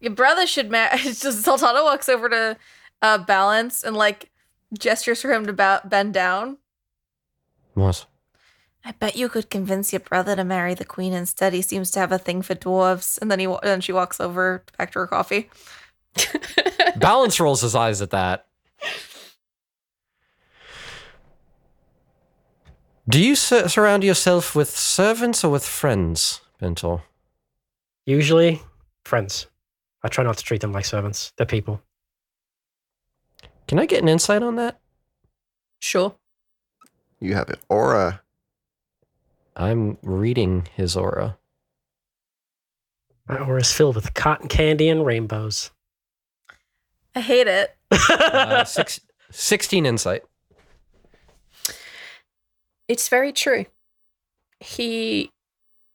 Your brother should ma- just Zaltanna walks over to uh balance and like gestures for him to bow- bend down. What? I bet you could convince your brother to marry the queen instead. He seems to have a thing for dwarves. And then he and then she walks over back to her coffee. Balance rolls his eyes at that. Do you sur- surround yourself with servants or with friends, Pintor? Usually, friends. I try not to treat them like servants. They're people. Can I get an insight on that? Sure. you have an aura. I'm reading his aura. My aura is filled with cotton candy and rainbows. I hate it. Uh, six, 16 insight. It's very true. He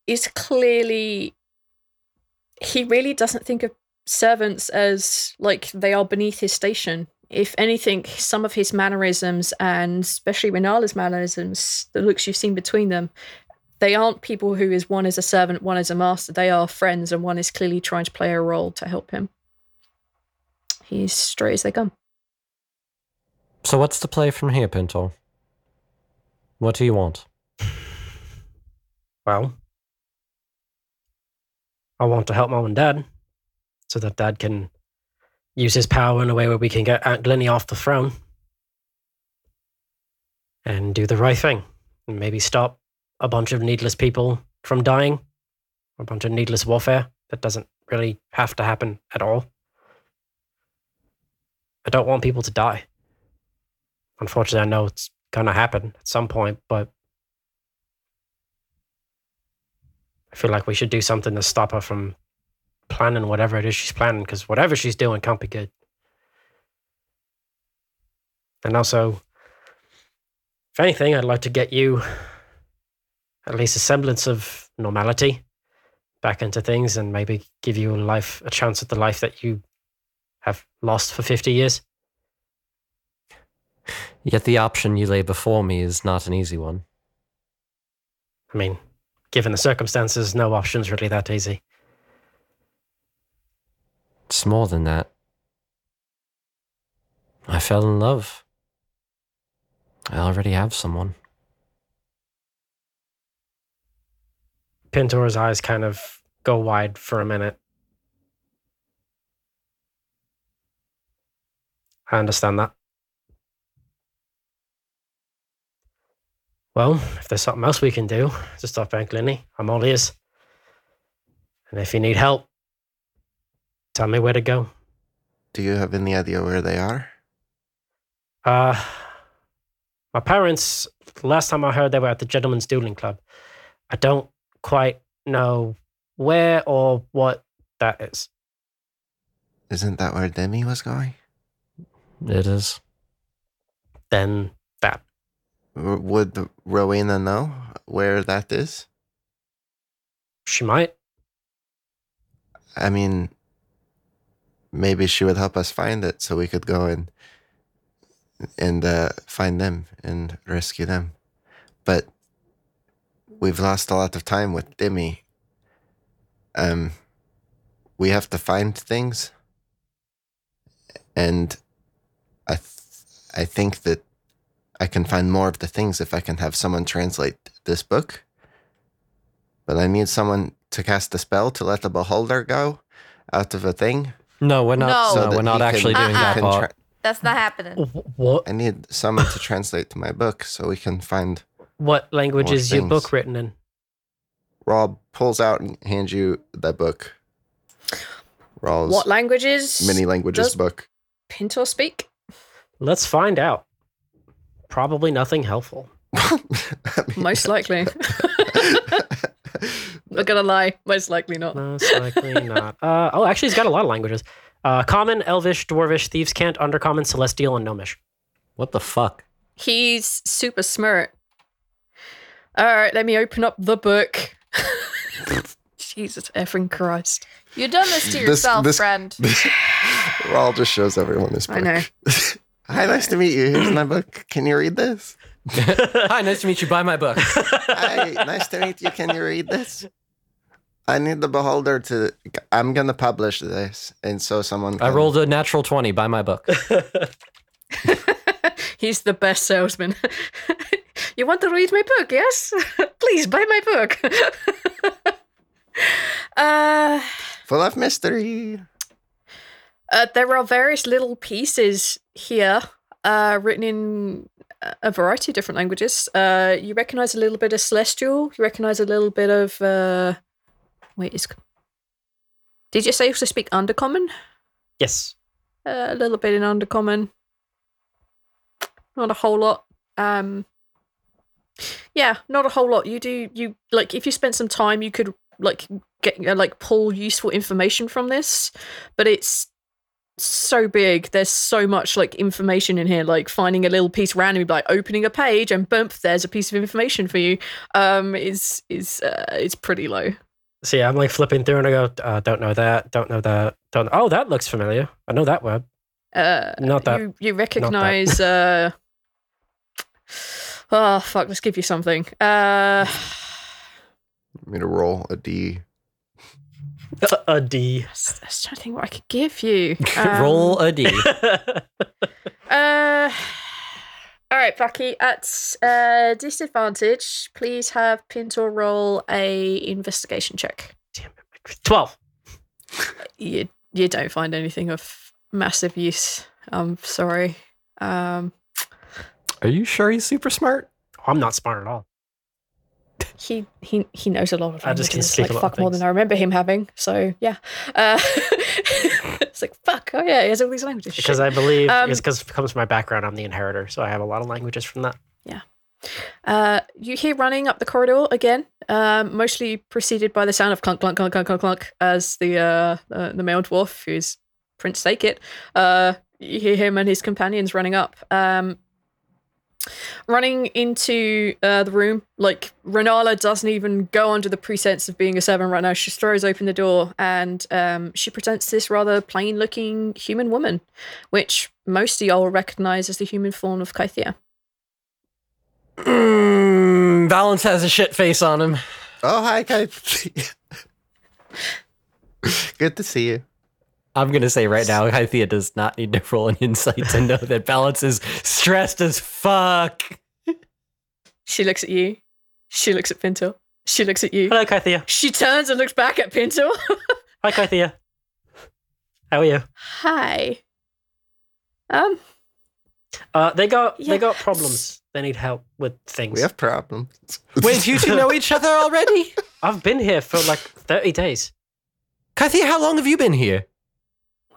is clearly he really doesn't think of servants as like they are beneath his station. If anything, some of his mannerisms and especially Renala's mannerisms, the looks you've seen between them, they aren't people who is one is a servant, one is a master. They are friends, and one is clearly trying to play a role to help him. He's straight as they come. So what's the play from here, Pintor? What do you want? Well, I want to help mom and dad so that dad can use his power in a way where we can get Aunt Glenny off the throne and do the right thing and maybe stop a bunch of needless people from dying, a bunch of needless warfare that doesn't really have to happen at all. I don't want people to die. Unfortunately, I know it's going to happen at some point, but I feel like we should do something to stop her from planning whatever it is she's planning, because whatever she's doing can't be good. And also, if anything, I'd like to get you at least a semblance of normality back into things and maybe give you a life, a chance at the life that you have lost for 50 years. Yet the option you lay before me is not an easy one. I mean, given the circumstances, no option's really that easy. It's more than that. I fell in love. I already have someone. Pintor's eyes kind of go wide for a minute. I understand that. Well, if there's something else we can do to stop Aunt Glenny, I'm all ears. And if you need help, tell me where to go. Do you have any idea where they are? Uh, my parents, last time I heard, they were at the Gentleman's Dueling Club. I don't quite know where or what that is. Isn't that where Demi was going? It is. Then that. W- Would Rowena know where that is? She might. I mean, maybe she would help us find it so we could go and and uh, find them and rescue them. But we've lost a lot of time with Demi. Um, we have to find things, and I th- I think that I can find more of the things if I can have someone translate this book. But I need someone to cast a spell to let the beholder go out of a thing. No, we're not. No. No, So that we're not he can- actually doing Uh-uh. that can part. tra- That's not happening. What I need someone to translate to my book so we can find. What language More is your things. book written in? Rhal pulls out and hands you the book. Rhal's What languages many languages does- book. Pintor speak? Let's find out. Probably nothing helpful. I mean, Most likely. Not gonna lie, most likely not. Most likely not. Uh, oh, actually, he's got a lot of languages. Uh, common, Elvish, Dwarvish, Thieves' Cant, Undercommon, Celestial, and Gnomish. What the fuck? He's super smart. All right, let me open up the book. Jesus effing Christ. You've done this to This- yourself, this- friend. Rhal just shows everyone his book. I know. Hi, nice to meet you. Here's my book. Can you read this? Hi, nice to meet you. Buy my book. Hi, nice to meet you. Can you read this? I need the beholder to. I'm gonna publish this, and so someone. I rolled a natural 20. Buy my book. He's the best salesman. You want to read my book, yes? Please buy my book. uh, full of mystery. uh, there are various little pieces here, uh, written in a variety of different languages. Uh, you recognize a little bit of celestial. You recognize a little bit of. Uh, wait, is. Did you say also speak undercommon? yes. Uh, a little bit in undercommon. Not a whole lot. Um. Yeah, not a whole lot. You do you like if you spent some time, you could like get uh, like pull useful information from this, but it's so big. There's so much like information in here. Like finding a little piece randomly, like opening a page and bump, there's a piece of information for you. Um, is is uh, it's pretty low. So yeah, I'm like flipping through and I go, uh, don't know that, don't know that, don't. Oh, that looks familiar. I know that word. Uh, Not that- you you recognize. uh, oh fuck! Let's give you something. Uh, I'm gonna roll a D. A, a D. I was trying to think what I could give you. Um, Roll a D. Uh, all right, Bucky. At uh, disadvantage, please have Pintor roll a investigation check. Damn it! Twelve. You you don't find anything of massive use. I'm sorry. Um, Are you sure he's super smart? I'm not smart at all. he he he knows a lot of I just can languages, speak like a lot of more than I remember him having. So yeah, uh, it's like fuck. Oh yeah, he has all these languages. Shit. Because I believe Um, it's because it comes from my background. I'm the inheritor, so I have a lot of languages from that. Yeah. Uh, you hear running up the corridor again, um, mostly preceded by the sound of clunk, clunk, clunk, clunk, clunk, clunk, as the uh, uh, the male dwarf, who's Prince Thakit, uh, you hear him and his companions running up. Um, running into uh, the room, like Renala doesn't even go under the pretense of being a servant right now. She throws open the door and um, she presents this rather plain-looking human woman, which most of y'all will recognize as the human form of Kythia. Mm, Balance has a shit face on him. Oh, hi, Kai. Good to see you. I'm gonna say right now, Hythea does not need to roll an insight to know that Balance is stressed as fuck. She looks at you. She looks at Pintor. She looks at you. Hello, Kythea. She turns and looks back at Pintor. Hi, Kythea. How are you? Hi. Um, Uh, they got Yeah. they got problems. They need help with things. We have problems. Wait, you two know each other already? I've been here for like 30 days. Hythea, how long have you been here?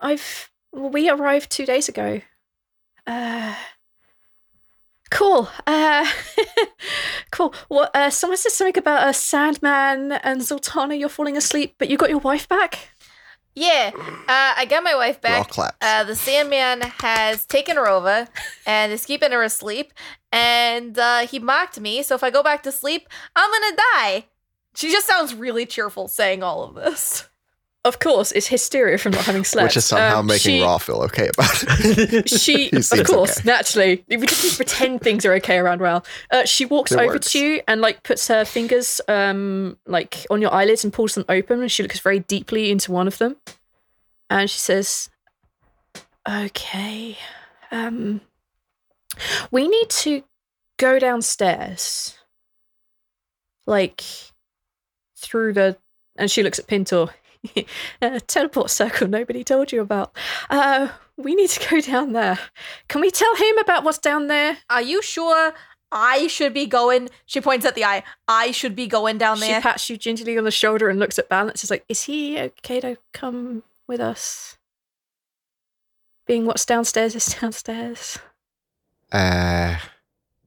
I've well, we arrived two days ago. Uh, cool. Uh, cool. What? Uh, someone said something about a Sandman and Zaltanna. You're falling asleep, but you got your wife back. Yeah, uh, I got my wife We're all back. claps. Uh, the Sandman has taken her over and is keeping her asleep. And uh, he mocked me, so if I go back to sleep, I'm gonna die. She just sounds really cheerful saying all of this. Of course, it's hysteria from not having slept. Which is somehow Um, making she, Rhal feel okay about it. She, of course, okay. naturally, we just need to pretend things are okay around Rhal. Uh, she walks It over works. to you and like puts her fingers um like on your eyelids and pulls them open, and she looks very deeply into one of them, and she says, "Okay, um, we need to go downstairs, like through the." And she looks at Pintor. uh, teleport circle nobody told you about. Uh, we need to go down there. Can we tell him about what's down there? Are you sure I should be going? She points at the eye. I should be going down there. She pats you gingerly on the shoulder and looks at Balance. Is like, is he okay to come with us? Being what's downstairs is downstairs. uh,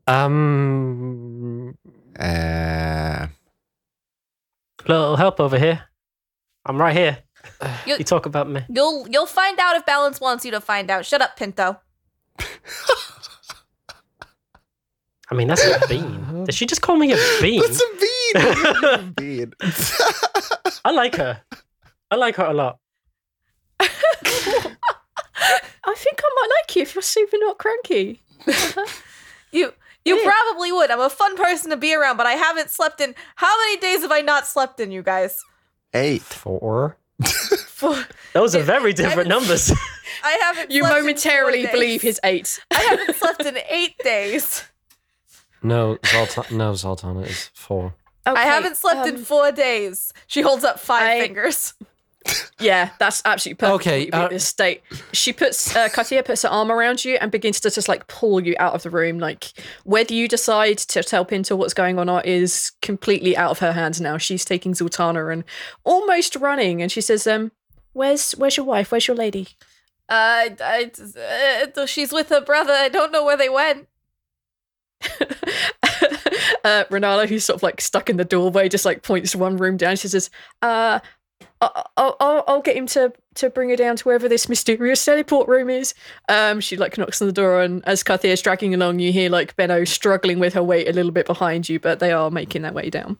Um, uh, Little help over here. I'm right here. You- You talk about me. You'll you'll find out if Balance wants you to find out. Shut up, Pintor. I mean, that's a bean. Did she just call me a bean? What's a bean? What do you mean, bean? I like her. I like her a lot. I think I might like you if you're super not cranky. You you Yeah. probably would. I'm a fun person to be around, but I haven't slept in. How many days have I not slept in, you guys? Eight. four. For- Those are very different haven't- numbers. I haven't. You slept in momentarily four days. believe his eight. I haven't slept in eight days. No, Zaltanna, no, Zaltanna is four. I haven't slept in um, four days. She holds up five I- fingers. Yeah, that's absolutely perfect. Okay, Okay, uh, this state. She puts uh, Katia puts her arm around you and begins to just like pull you out of the room. Like whether you decide to tell Pintor what's going on or is completely out of her hands now. She's taking Zaltanna and almost running, and she says, "Um, where's where's your wife? Where's your lady?" Uh, I, uh, she's with her brother. I don't know where they went. uh, Renala, who's sort of like stuck in the doorway, just like points to one room down. She says, "Uh, I- I'll, I'll, I'll get him to, to bring her down to wherever this mysterious teleport room is. Um, she like knocks on the door, and as Carthea is dragging along, you hear like Benno struggling with her weight a little bit behind you, but they are making their way down.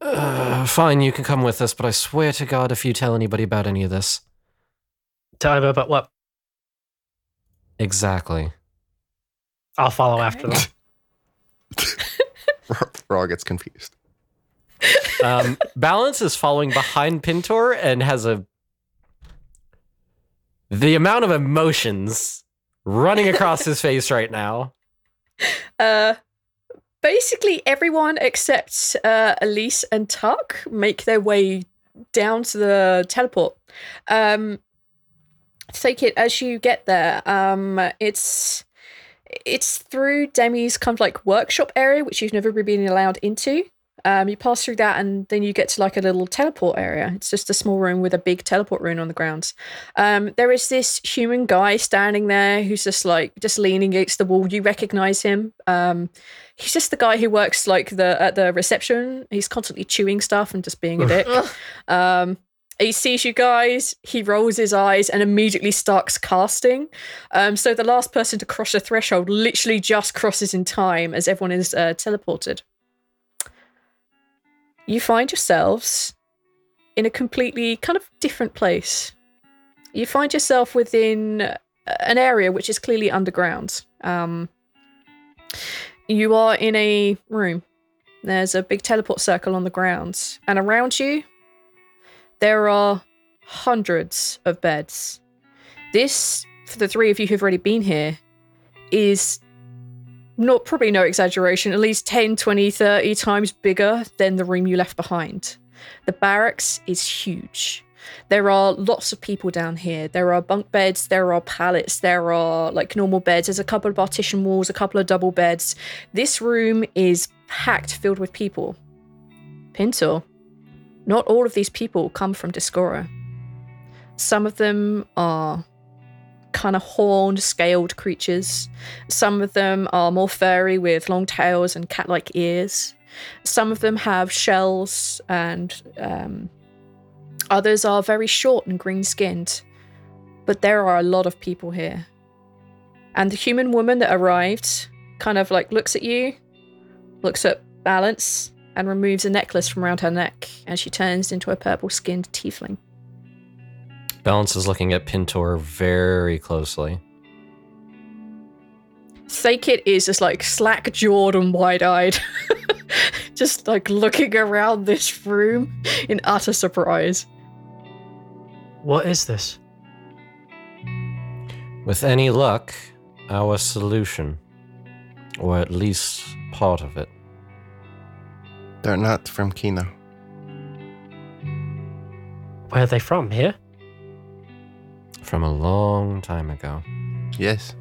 Uh, fine, you can come with us, but I swear to God, if you tell anybody about any of this. Tell him about what? Exactly. I'll follow after them. Rhal gets confused. Um, Balance is following behind Pintor and has a. The amount of emotions running across his face right now. Uh, basically, everyone except uh, Elise and Tuck make their way down to the teleport. Um, take it as you get there. Um, it's it's through Demi's kind of like workshop area, which you've never really been allowed into. Um, you pass through that, and then you get to like a little teleport area. It's just a small room with a big teleport rune on the ground. Um, there is this human guy standing there who's just like just leaning against the wall. You recognize him. Um, he's just the guy who works like the at the reception. He's constantly chewing stuff and just being a dick. Um, he sees you guys, he rolls his eyes and immediately starts casting. Um, so the last person to cross the threshold literally just crosses in time as everyone is uh, teleported. You find yourselves in a completely kind of different place. You find yourself within uh, an area which is clearly underground. Um, you are in a room. There's a big teleport circle on the ground, and around you, there are hundreds of beds. This, for the three of you who've already been here, is not probably no exaggeration, at least 10, 20, 30 times bigger than the room you left behind. The barracks is huge. There are lots of people down here. There are bunk beds, there are pallets, there are like normal beds. There's a couple of partition walls, a couple of double beds. This room is packed, filled with people. Pintor, not all of these people come from Discora. Some of them are kind of horned, scaled creatures. Some of them are more furry with long tails and cat like ears. Some of them have shells, and um, others are very short and green skinned. But there are a lot of people here. And the human woman that arrived kind of like looks at you, looks at Balance, and removes a necklace from around her neck and she turns into a purple skinned tiefling. Balance is looking at Pintor very closely. Thakit is just like slack jawed and wide eyed, just like looking around this room in utter surprise. What is this? With any luck, our solution. Or at least part of it. They're not from Kino. Where are they from? Here? From a long time ago. Yes.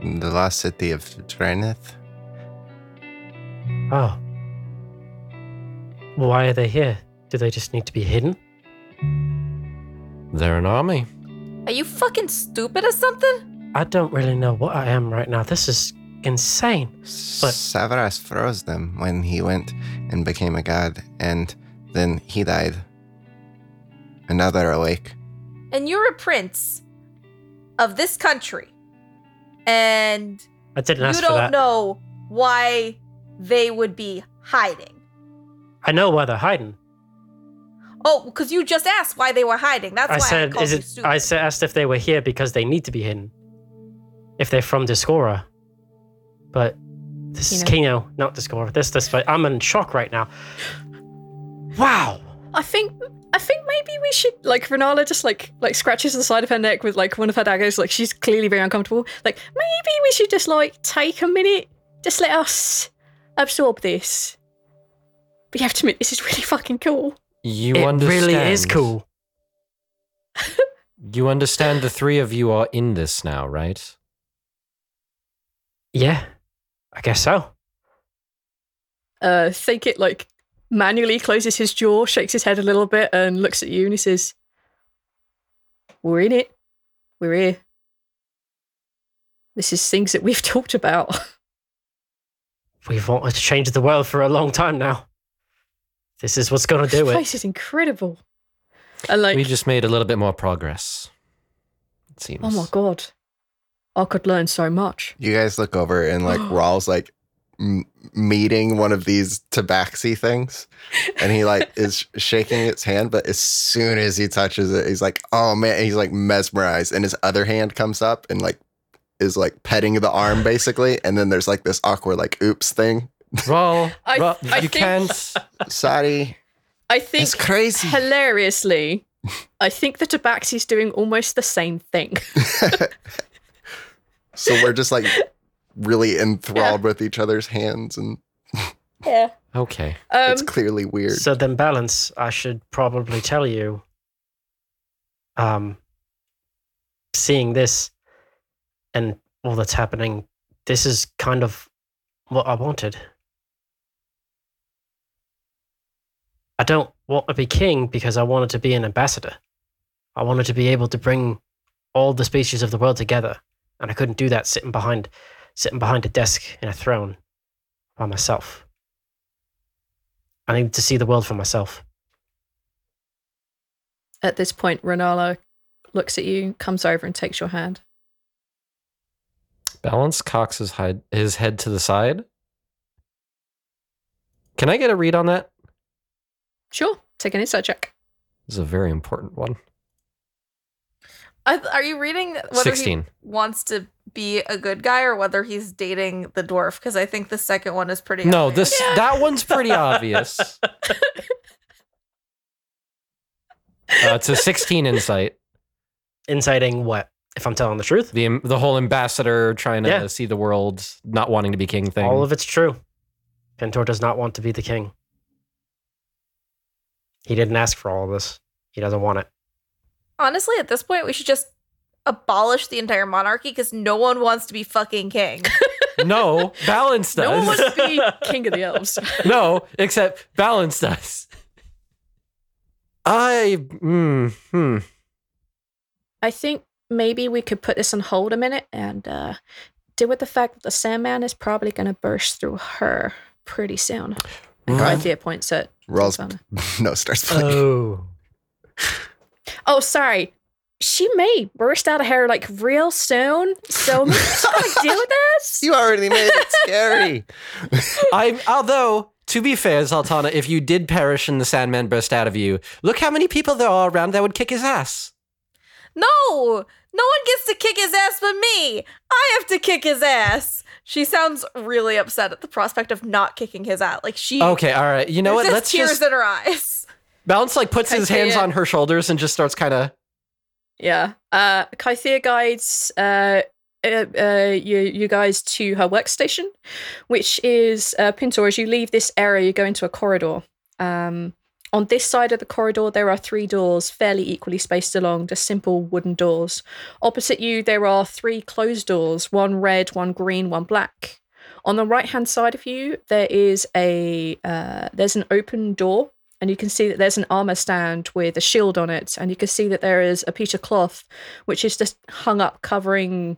The lost city of Drenith. Oh. Ah. Why are they here? Do they just need to be hidden? They're an army. Are you fucking stupid or something? I don't really know what I am right now. This is insane. But- Savras froze them when he went and became a god, and then he died. And now they're awake. And you're a prince of this country. And I didn't you ask for don't know why they would be hiding. I know why they're hiding. Oh, because you just asked why they were hiding. That's I why I said, called is it? stupid. I said, asked if they were here because they need to be hidden. If they're from Discora, but this is Kino. Kino, not Discora. This, this, but I'm in shock right now. Wow. I think I think maybe we should like Renala just like like scratches the side of her neck with like one of her daggers, like she's clearly very uncomfortable. Like maybe we should just like take a minute, just let us absorb this. But you have to admit this is really fucking cool. You it understand. really is cool. You understand the three of you are in this now, right? Yeah, I guess so. Uh Thakit like manually closes his jaw, shakes his head a little bit, and looks at you and he says, We're in it. We're here. This is things that we've talked about. We've wanted to change the world for a long time now. This is what's going to This do it. place is incredible. And like, we just made a little bit more progress. It seems. oh my god, I could learn so much. You guys look over and like Rhal's like m- meeting one of these tabaxi things, and he like is shaking its hand, but as soon as he touches it, he's like, "Oh man!" He's like mesmerized, and his other hand comes up and like is like petting the arm basically, and then there's like this awkward like "oops" thing. Well, I- well, I you think- can't. Sorry, I think it's crazy. hilariously, I think the Tabaxi's doing almost the same thing. so we're just like really enthralled with each other's hands, and yeah. Okay. Um, it's clearly weird. So then, balance. I should probably tell you. Um, seeing this, and all that's happening, this is kind of what I wanted. I don't want to be king because I wanted to be an ambassador. I wanted to be able to bring all the species of the world together, and I couldn't do that sitting behind, sitting behind a desk in a throne by myself. I need to see the world for myself. at this point, Renala looks at you, comes over, and takes your hand. Balance cocks his head, his head to the side. Can I get a read on that? Sure, take an insight check. This is a very important one. I, are you reading whether 16. he wants to be a good guy or whether he's dating the dwarf? Because I think the second one is pretty. No, obvious. this that one's pretty obvious. Uh, it's a 16 insight. Inciting what? If I'm telling the truth, The the whole ambassador trying to Yeah. see the world, not wanting to be king thing. all of it's true. Pintor does not want to be the king. He didn't ask for all of this. He doesn't want it. Honestly, at this point, we should just abolish the entire monarchy because no one wants to be fucking king. no, balance does. No one wants to be king of the elves. no, except balance does. I mm, hmm. I think maybe we could put this on hold a minute and uh, deal with the fact that the Sandman is probably going to burst through her pretty soon. And Right. Idea points at Rawls Rosanna. no starts playing. Oh. Oh, sorry. She may burst out of her like real soon. So maybe just gotta deal with this. you already made it scary. I'm although to be fair, Zaltanna, if you did perish and the Sandman burst out of you, look how many people there are around that would kick his ass. no, no one gets to kick his ass but me. I have to kick his ass. She sounds really upset at the prospect of not kicking his ass. Like she. Okay, all right. You know what? Let's tears just in her eyes. Balance like puts his hands Katia. on her shoulders and just starts kind of Yeah. Uh Kythea guides uh, uh, uh you you guys to her workstation, which is uh Pintor, as you leave this area, you go into a corridor. Um on this side of the corridor, there are three doors, fairly equally spaced along, just simple wooden doors. Opposite you, there are three closed doors one red, one green, one black. On the right hand side of you, there is a uh, there's an open door, and you can see that there's an armor stand with a shield on it, and you can see that there is a piece of cloth which is just hung up covering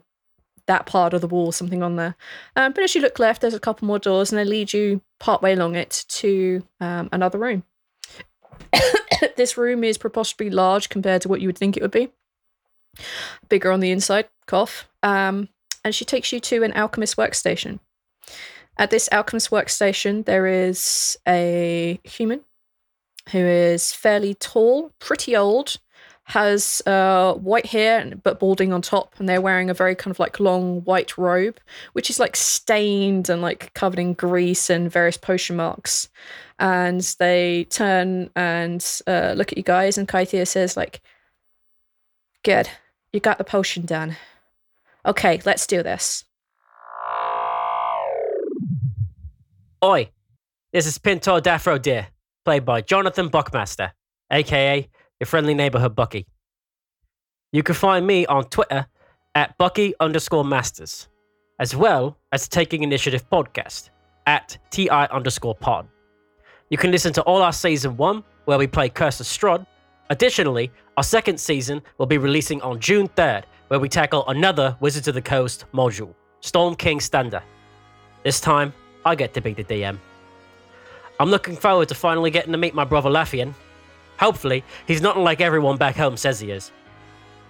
that part of the wall, something on there. Um, but as you look left, there's a couple more doors, and they lead you partway along it to um, another room. this room is preposterously large compared to what you would think it would be. Bigger on the inside, cough. Um, and she takes you to an alchemist workstation. At this alchemist workstation, there is a human who is fairly tall, pretty old, has uh, white hair but balding on top, and they're wearing a very kind of like long white robe, which is like stained and like covered in grease and various potion marks. And they turn and uh, look at you guys, and Kythia says like, "Good, you got the potion done. Okay, let's do this." Oi, this is Pintor Daffro Deer, played by Jonathan Buckmaster, aka your friendly neighborhood Bucky. You can find me on Twitter at Bucky underscore Masters, as well as Taking Initiative podcast at TI underscore pod. You can listen to all our season one, where we play Curse of Strahd. Additionally, our second season will be releasing on June 3rd, where we tackle another Wizards of the Coast module, Storm King's Thunder. This time, I get to be the DM. I'm looking forward to finally getting to meet my brother Laffian. Hopefully, he's not like everyone back home says he is.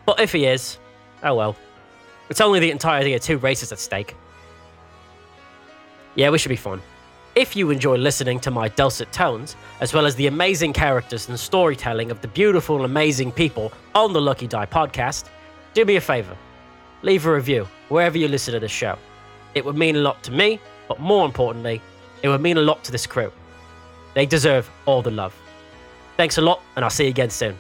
But if he is, oh well. It's only the entirety of two races at stake. Yeah, we should be fun. If you enjoy listening to my dulcet tones, as well as the amazing characters and storytelling of the beautiful amazing people on the Lucky Die podcast, do me a favor. Leave a review wherever you listen to this show. It would mean a lot to me, but more importantly, it would mean a lot to this crew. They deserve all the love. Thanks a lot, and I'll see you again soon.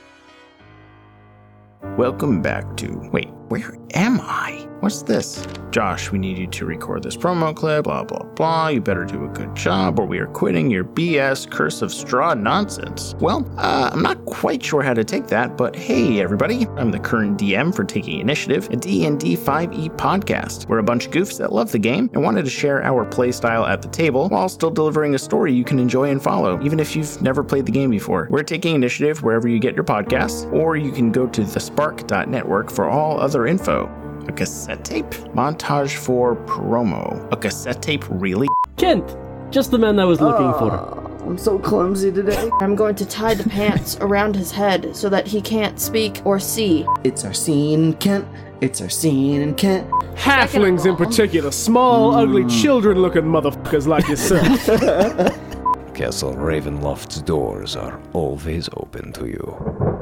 Welcome back to. Wait, where am I? What's this? Josh, we need you to record this promo clip, blah, blah, blah. You better do a good job or we are quitting your BS curse of Strahd nonsense. Well, uh, I'm not quite sure how to take that, but hey, everybody. I'm the current DM for Taking Initiative, a D&D 5e podcast. We're a bunch of goofs that love the game and wanted to share our playstyle at the table while still delivering a story you can enjoy and follow, even if you've never played the game before. We're Taking Initiative wherever you get your podcasts, or you can go to thespark.network for all other info. A cassette tape? Montage for promo. A cassette tape, really? Kent! Just the man I was looking for. Ah, I'm so clumsy today. I'm going to tie the pants around his head so that he can't speak or see. It's our scene, Kent. It's our scene, and Kent. Halflings in particular, small, hmm. ugly, children looking motherfuckers like yourself. Castle Ravenloft's doors are always open to you.